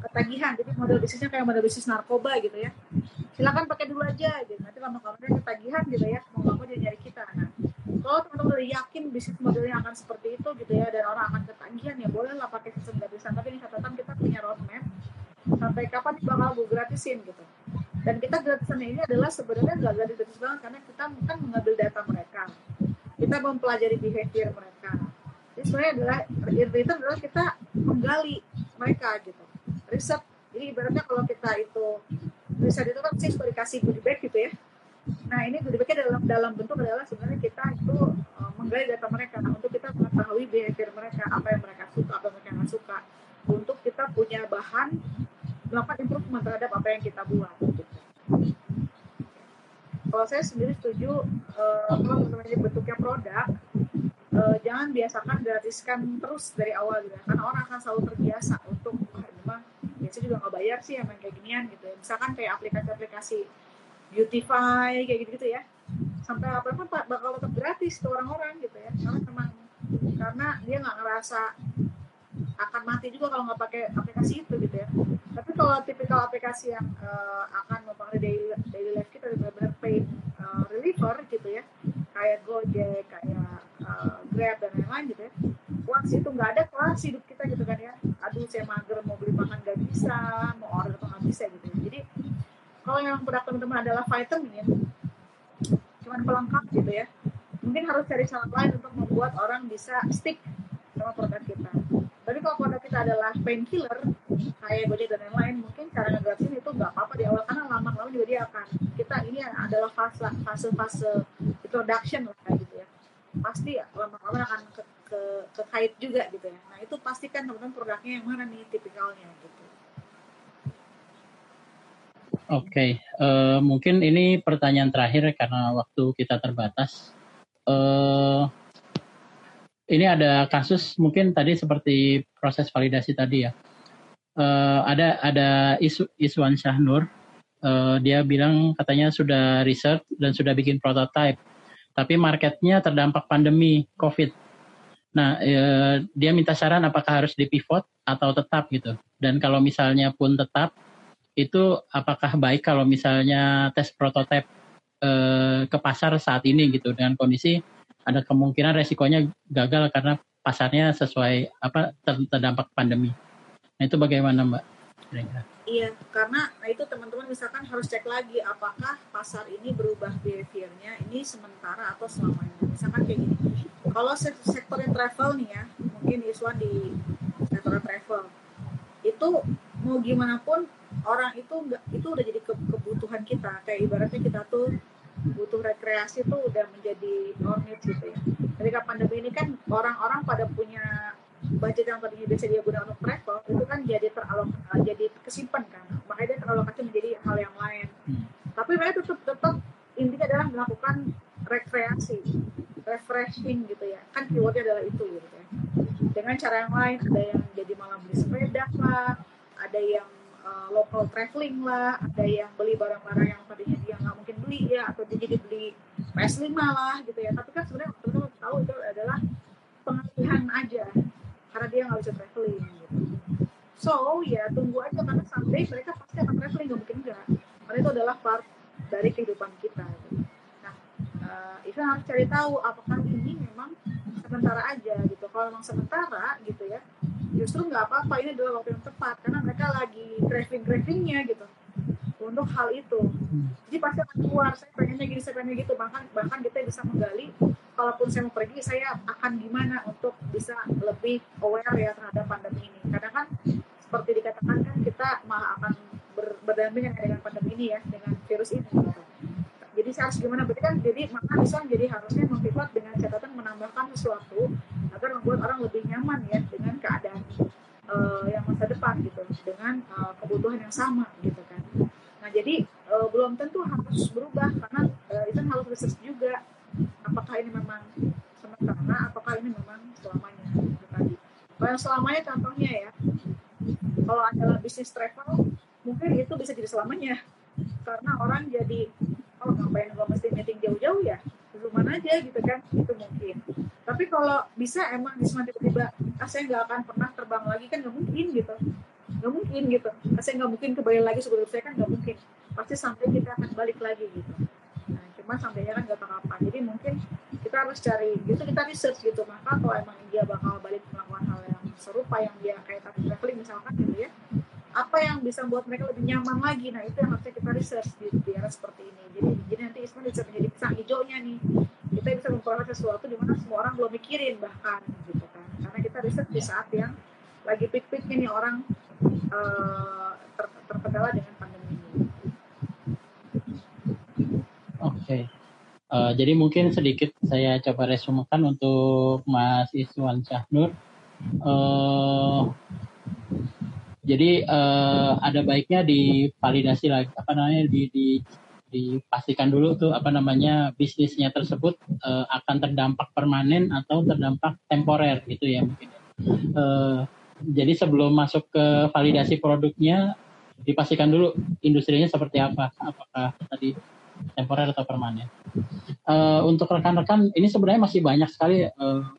ketagihan. Jadi model bisnisnya kayak model bisnis narkoba gitu ya. Silakan pakai dulu aja gitu. Nanti lama-lama ketagihan gitu ya. Mau nggak mau dia nyari kalau teman-teman udah yakin bisnis modelnya akan seperti itu gitu ya dan orang akan ketagihan. Ya boleh lah pakai sistem gratisan tapi ini catatan kita punya roadmap sampai kapan bakal gue gratisin gitu. Dan kita gratisannya ini adalah sebenarnya nggak gratis gratis banget karena kita kan mengambil data mereka. Kita mempelajari behavior mereka. Jadi sebenarnya adalah itu adalah kita menggali mereka gitu. Riset. Jadi ibaratnya kalau kita itu riset itu kan sih sudah dikasih goodie bag gitu ya nah ini bagnya dalam dalam bentuk adalah sebenarnya kita itu uh, menggali data mereka. Nah, untuk kita mengetahui behavior mereka apa yang mereka suka apa yang mereka nggak suka untuk kita punya bahan melakukan improvement terhadap apa yang kita buat. Kalau saya sendiri setuju uh, kalau teman-teman bentuknya produk, uh, jangan biasakan gratiskan terus dari awal gitu, karena orang akan selalu terbiasa untuk memang biasanya juga nggak bayar sih yang kayak ginian gitu. Misalkan kayak aplikasi-aplikasi Beautify kayak gitu gitu ya. Sampai apa pun bakal tetap gratis ke orang-orang gitu ya. Karena memang karena dia nggak ngerasa akan mati juga kalau nggak pakai aplikasi itu gitu ya. Tapi kalau tipikal aplikasi yang uh, akan mempengaruhi daily, daily life kita benar-benar paid uh, reliever gitu ya. Kayak Gojek kayak uh, Grab dan lain-lain gitu ya. Once itu nggak ada kelas hidup kita gitu kan ya. Aduh saya mager mau beli makan nggak bisa mau order atau nggak bisa gitu ya. jadi kalau yang produk teman-teman adalah vitamin cuman pelengkap gitu ya. Mungkin harus cari cara lain untuk membuat orang bisa stick sama produk kita. Tapi kalau produk kita adalah painkiller kayak Gojek dan lain-lain mungkin cara ngegratisin itu nggak apa-apa di awal karena lama-lama juga dia akan kita ini adalah fase fase fase introduction lah gitu ya. Pasti lama-lama akan ke, ke, ke juga gitu ya. Nah itu pastikan teman-teman produknya yang mana nih tipikalnya gitu Oke, okay. uh, eh, mungkin ini pertanyaan terakhir karena waktu kita terbatas. Uh, ini ada kasus mungkin tadi seperti proses validasi tadi ya. Uh, ada ada isu Iswan Syahnur, uh, dia bilang katanya sudah riset dan sudah bikin prototype, tapi marketnya terdampak pandemi COVID. Nah, uh, dia minta saran apakah harus dipivot atau tetap gitu. Dan kalau misalnya pun tetap, itu apakah baik kalau misalnya tes prototipe eh, ke pasar saat ini gitu dengan kondisi ada kemungkinan resikonya gagal karena pasarnya sesuai apa terdampak pandemi. Nah itu bagaimana Mbak? Iya, karena nah itu teman-teman misalkan harus cek lagi apakah pasar ini berubah behaviornya ini sementara atau selamanya. Misalkan kayak gini, kalau sektor travel nih ya, mungkin Iswan di sektor travel itu mau gimana pun orang itu enggak itu udah jadi kebutuhan kita. Kayak ibaratnya kita tuh butuh rekreasi tuh udah menjadi normit gitu ya. Ketika pandemi ini kan orang-orang pada punya budget yang tadinya biasa dia gunakan untuk travel itu kan jadi teralok jadi kesimpan kan. Makanya dia teralokasi menjadi hal yang lain. Tapi mereka tetap tetap intinya adalah melakukan rekreasi refreshing gitu ya. Kan keywordnya adalah itu gitu ya. Dengan cara yang lain ada yang jadi malam beli sepeda lah ada yang uh, local traveling lah, ada yang beli barang-barang yang tadinya dia nggak mungkin beli ya, atau dia jadi beli PS5 lah gitu ya. Tapi kan sebenarnya teman-teman tahu itu adalah pengalihan aja, karena dia nggak bisa traveling gitu. So ya tunggu aja karena someday mereka pasti akan traveling, nggak mungkin enggak. Karena itu adalah part dari kehidupan kita. Gitu. Nah, uh, itu harus cari tahu apakah ini memang sementara aja gitu. Kalau memang sementara gitu ya, justru nggak apa-apa ini adalah waktu yang tepat karena mereka lagi craving cravingnya gitu untuk hal itu. Jadi pasti akan keluar saya pengennya gini saya pengennya gitu. Bahkan bahkan kita bisa menggali kalaupun saya mau pergi saya akan gimana untuk bisa lebih aware ya terhadap pandemi ini. Karena kan seperti dikatakan kan kita malah akan ber, berdampingan dengan pandemi ini ya dengan virus ini. Jadi saya harus gimana? Berarti kan jadi maka bisa jadi harusnya mengpivot dengan catatan menambahkan sesuatu agar membuat orang lebih nyaman ya dengan keadaan uh, yang masa depan gitu dengan uh, kebutuhan yang sama gitu kan. Nah jadi uh, belum tentu harus berubah karena uh, itu harus research juga. Apakah ini memang sementara apakah ini memang selamanya gitu tadi. Kalau yang selamanya contohnya ya kalau adalah bisnis travel mungkin itu bisa jadi selamanya. Karena orang jadi oh ngapain gue mesti meeting jauh-jauh ya? Di rumah aja gitu kan itu mungkin tapi kalau bisa emang Risma tiba-tiba ah saya nggak akan pernah terbang lagi kan nggak mungkin gitu. Nggak mungkin gitu. Ah, saya nggak mungkin kembali lagi sebelum saya kan nggak mungkin. Pasti sampai kita akan balik lagi gitu. Nah cuma sampainya kan nggak tahu kapan jadi mungkin kita harus cari gitu kita research gitu. Maka kalau emang dia bakal balik melakukan hal yang serupa yang dia kayak tadi traveling misalkan gitu ya apa yang bisa membuat mereka lebih nyaman lagi? Nah itu yang harusnya kita research di, di era seperti ini. Jadi jadi nanti Isma bisa menjadi pisang hijaunya nih kita bisa memperoleh sesuatu di mana semua orang belum mikirin bahkan gitu kan karena kita riset di saat yang lagi pik-piknya nih orang uh, ter terkendala dengan pandemi ini. Oke. Okay. Uh, eh, jadi mungkin sedikit saya coba resumekan untuk Mas Iswan Syahnur. Uh, jadi uh, ada baiknya divalidasi lagi apa namanya di, di dipastikan dulu tuh apa namanya bisnisnya tersebut uh, akan terdampak permanen atau terdampak temporer gitu ya mungkin. Uh, jadi sebelum masuk ke validasi produknya dipastikan dulu industrinya seperti apa, apakah tadi temporer atau permanen. Uh, untuk rekan-rekan ini sebenarnya masih banyak sekali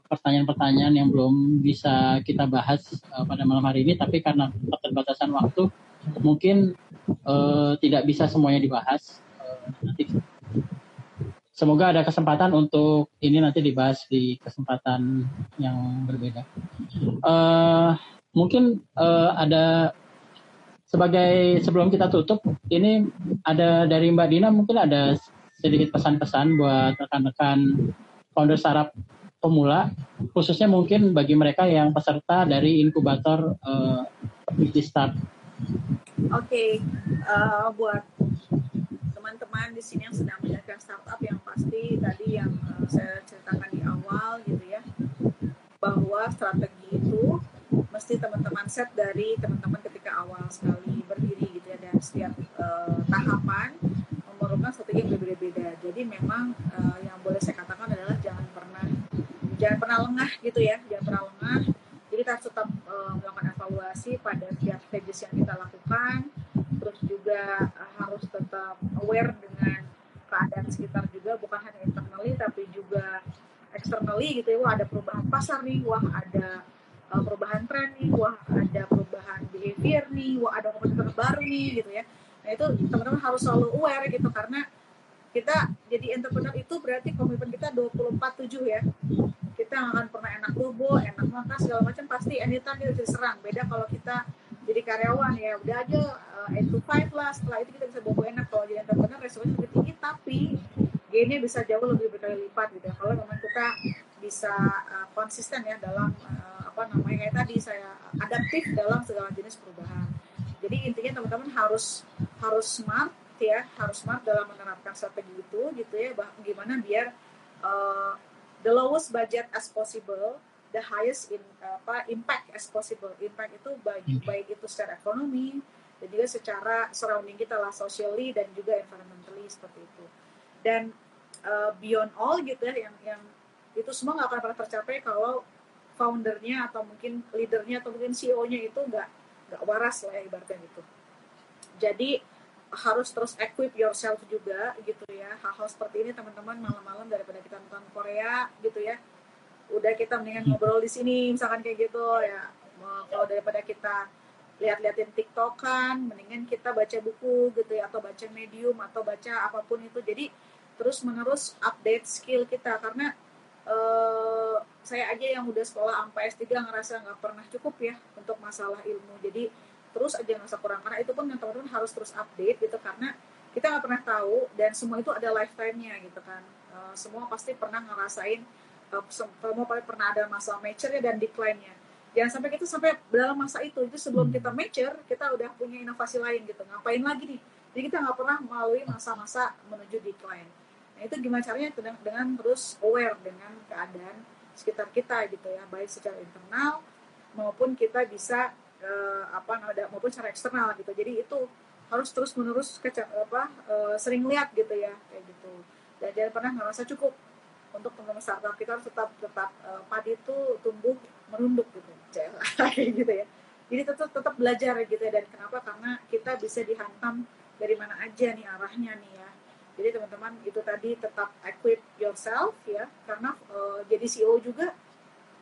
pertanyaan-pertanyaan yang belum bisa kita bahas uh, pada malam hari ini, tapi karena keterbatasan waktu mungkin uh, tidak bisa semuanya dibahas. Nanti semoga ada kesempatan untuk ini nanti dibahas di kesempatan yang berbeda. Uh, mungkin uh, ada sebagai sebelum kita tutup, ini ada dari Mbak Dina mungkin ada sedikit pesan-pesan buat rekan-rekan founder startup pemula, khususnya mungkin bagi mereka yang peserta dari inkubator uh, Start. Oke, okay. uh, buat teman-teman di sini yang sedang menjalankan startup yang pasti tadi yang uh, saya ceritakan di awal gitu ya, bahwa strategi itu mesti teman-teman set dari teman-teman ketika awal sekali berdiri gitu ya dan setiap uh, tahapan memerlukan strategi yang berbeda-beda. Jadi memang uh, yang boleh saya katakan adalah jangan pernah jangan pernah lengah gitu ya, jangan pernah lengah. Jadi kita harus tetap uh, melakukan evaluasi pada setiap stages yang kita lakukan. Juga harus tetap aware dengan keadaan sekitar juga bukan hanya internally tapi juga externally gitu ya. Wah ada perubahan pasar nih, wah ada uh, perubahan tren nih, wah ada perubahan behavior nih, wah ada kompetitor baru nih gitu ya. Nah itu teman-teman harus selalu aware gitu karena kita jadi entrepreneur itu berarti komitmen kita 24/7 ya. Kita akan pernah enak rubo, enak makan segala macam pasti anytime kita bisa serang. Beda kalau kita jadi karyawan ya udah aja uh, 8 to 5 lah setelah itu kita bisa bobo enak kalau jadi entrepreneur resikonya lebih tinggi tapi gainnya bisa jauh lebih berkali lipat gitu ya kalau memang kita bisa uh, konsisten ya dalam uh, apa namanya kayak tadi saya adaptif dalam segala jenis perubahan. Jadi intinya teman-teman harus harus smart ya, harus smart dalam menerapkan strategi itu gitu ya. Bah, gimana biar uh, the lowest budget as possible, the highest in apa impact as possible. Impact itu baik hmm. baik itu secara ekonomi dan juga secara surrounding kita lah socially dan juga environmentally seperti itu. Dan uh, beyond all gitu ya yang yang itu semua nggak akan pernah tercapai kalau foundernya atau mungkin leadernya atau mungkin CEO-nya itu nggak nggak waras lah ya ibaratnya gitu. Jadi harus terus equip yourself juga gitu ya hal-hal seperti ini teman-teman malam-malam daripada kita nonton Korea gitu ya udah kita mendingan ngobrol di sini misalkan kayak gitu ya. Kalau daripada kita lihat-liatin TikTok kan mendingan kita baca buku gitu ya atau baca medium atau baca apa pun itu. Jadi terus menerus update skill kita karena uh, saya aja yang udah sekolah sampai S3 ngerasa nggak pernah cukup ya untuk masalah ilmu. Jadi terus aja ngerasa kurang. Karena itu pun yang teman-teman harus terus update gitu karena kita nggak pernah tahu dan semua itu ada lifetime-nya gitu kan. Uh, semua pasti pernah ngerasain uh, semua pernah ada masa mature dan decline-nya. Jangan sampai kita sampai dalam masa itu itu sebelum kita mature kita udah punya inovasi lain gitu. Ngapain lagi nih? Jadi kita nggak pernah melalui masa-masa menuju decline. Nah itu gimana caranya? Dengan, dengan terus aware dengan keadaan sekitar kita gitu ya, baik secara internal maupun kita bisa uh, apa namanya maupun secara eksternal gitu. Jadi itu harus terus menerus apa uh, sering lihat gitu ya kayak gitu. Dan jangan pernah ngerasa cukup untuk startup kita harus tetap tetap uh, padi itu tumbuh merunduk gitu, <laughs> kayak gitu ya. Jadi tetap tetap belajar gitu ya dan kenapa? Karena kita bisa dihantam dari mana aja nih arahnya nih ya jadi teman-teman itu tadi tetap equip yourself ya, karena uh, jadi CEO juga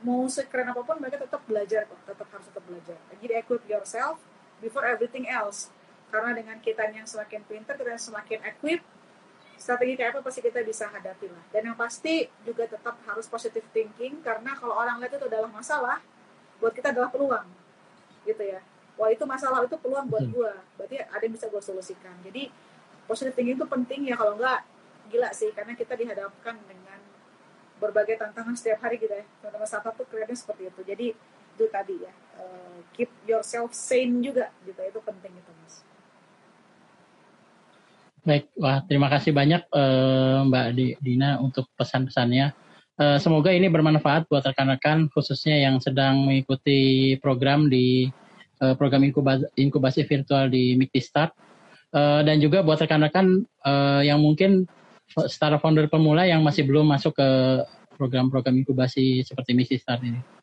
mau sekeren apa pun mereka tetap belajar kok, tetap harus tetap belajar. Jadi equip yourself before everything else. Karena dengan kita yang semakin pintar, kita yang semakin equip, strategi kayak apa pasti kita bisa hadapi lah. Dan yang pasti juga tetap harus positive thinking karena kalau orang lihat itu adalah masalah, buat kita adalah peluang, gitu ya. Wah itu masalah itu peluang buat hmm. gue, berarti ada yang bisa gue solusikan. Jadi positive thinking itu penting ya kalau enggak gila sih karena kita dihadapkan dengan berbagai tantangan setiap hari gitu ya teman-teman startup tuh kerennya seperti itu jadi itu tadi ya uh, keep yourself sane juga gitu itu penting itu mas baik wah terima kasih banyak uh, mbak Dina untuk pesan-pesannya uh, semoga ini bermanfaat buat rekan-rekan khususnya yang sedang mengikuti program di uh, program inkubasi, inkubasi virtual di Mikti Start uh, dan juga buat rekan-rekan uh, yang mungkin startup founder pemula yang masih belum masuk ke program-program inkubasi seperti Misi Start ini.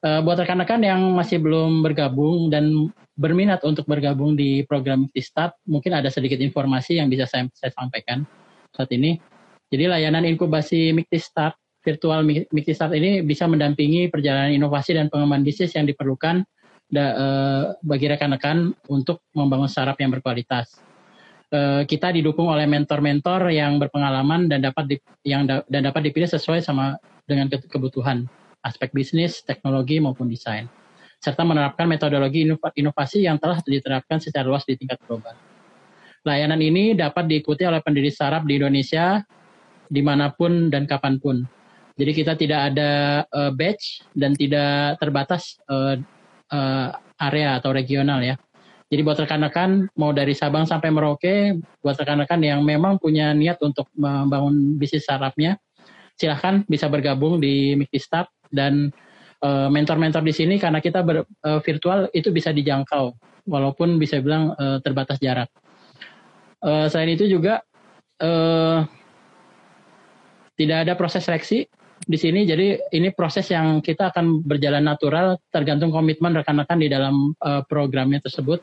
Uh, buat rekan-rekan yang masih belum bergabung dan berminat untuk bergabung di program Start, mungkin ada sedikit informasi yang bisa saya, saya sampaikan saat ini. Jadi layanan inkubasi Start, virtual Start ini bisa mendampingi perjalanan inovasi dan pengembangan bisnis yang diperlukan da, uh, bagi rekan-rekan untuk membangun startup yang berkualitas. Uh, kita didukung oleh mentor-mentor yang berpengalaman dan dapat di, yang da, dan dapat dipilih sesuai sama dengan kebutuhan aspek bisnis, teknologi maupun desain, serta menerapkan metodologi inovasi yang telah diterapkan secara luas di tingkat global. Layanan ini dapat diikuti oleh pendiri startup di Indonesia di mana pun dan kapan pun. Jadi kita tidak ada uh, batch dan tidak terbatas uh, uh, area atau regional ya. Jadi buat rekan-rekan mau dari Sabang sampai Merauke, buat rekan-rekan yang memang punya niat untuk membangun bisnis startupnya, silahkan bisa bergabung di Mikti Start dan eh, mentor-mentor di sini karena kita ber, uh, virtual itu bisa dijangkau. Walaupun bisa bilang uh, terbatas jarak. Selain itu juga tidak ada proses seleksi di sini. Jadi ini proses yang kita akan berjalan natural tergantung komitmen rekan-rekan di dalam programnya tersebut.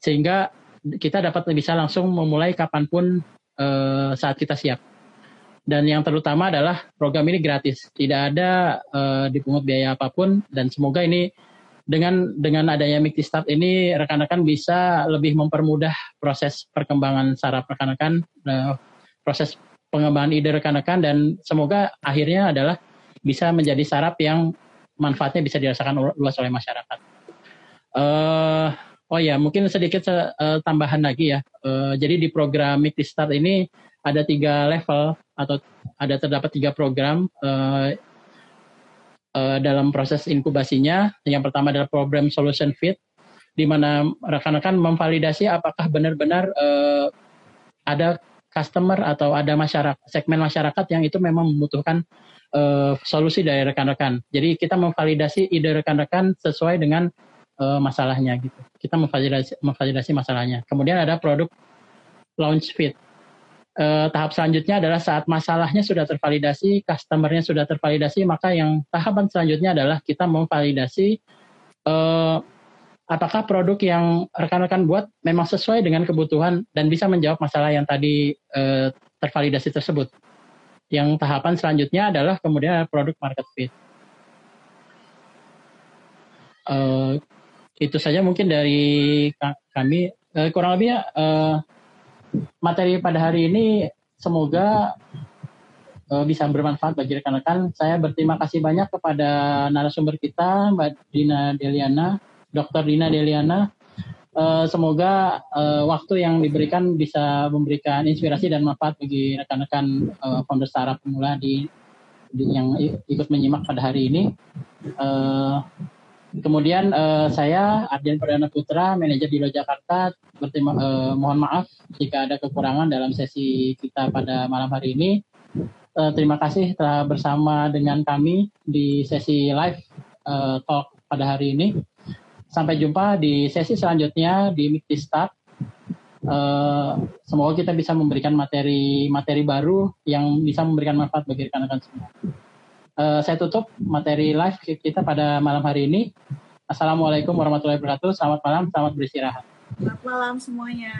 Sehingga kita dapat bisa langsung memulai kapan pun saat kita siap dan yang terutama adalah program ini gratis, tidak ada uh, dipungut biaya apa pun dan semoga ini dengan dengan adanya Mikti Start ini rekan-rekan bisa lebih mempermudah proses perkembangan saraf rekan-rekan, uh, proses pengembangan ide rekan-rekan dan semoga akhirnya adalah bisa menjadi saraf yang manfaatnya bisa dirasakan luas oleh masyarakat. Uh, oh ya, mungkin sedikit uh, tambahan lagi ya. Uh, jadi di program Mikti Start ini ada tiga level atau ada terdapat tiga program uh, uh, dalam proses inkubasinya. Yang pertama adalah program Solution Fit, di mana rekan-rekan memvalidasi apakah benar-benar uh, ada customer atau ada masyarakat segmen masyarakat yang itu memang membutuhkan uh, solusi dari rekan-rekan. Jadi kita memvalidasi ide rekan-rekan sesuai dengan uh, masalahnya gitu. Kita memvalidasi, memvalidasi masalahnya. Kemudian ada produk launch fit eh, tahap selanjutnya adalah saat masalahnya sudah tervalidasi, customernya sudah tervalidasi, maka yang tahapan selanjutnya adalah kita memvalidasi eh, apakah produk yang rekan-rekan buat memang sesuai dengan kebutuhan dan bisa menjawab masalah yang tadi eh, tervalidasi tersebut. Yang tahapan selanjutnya adalah kemudian produk market fit. Uh, itu saja mungkin dari kami. Uh, kurang lebih uh, materi pada hari ini semoga uh, bisa bermanfaat bagi rekan-rekan. Saya berterima kasih banyak kepada narasumber kita, Mbak Dina Deliana, Dr. Dina Deliana. Uh, semoga uh, waktu yang diberikan bisa memberikan inspirasi dan manfaat bagi rekan-rekan uh, founder startup pemula di, di yang ikut menyimak pada hari ini. Uh, Kemudian uh, saya Arjen Perdana Putra, manajer di Jakarta, berterima uh, mohon maaf jika ada kekurangan dalam sesi kita pada malam hari ini. Uh, terima kasih telah bersama dengan kami di sesi live uh, talk pada hari ini. Sampai jumpa di sesi selanjutnya di Mikti Start. Uh, semoga kita bisa memberikan materi-materi baru yang bisa memberikan manfaat bagi rekan-rekan semua uh, saya tutup materi live kita pada malam hari ini. Assalamualaikum warahmatullahi wabarakatuh. Selamat malam, selamat beristirahat. Selamat malam semuanya.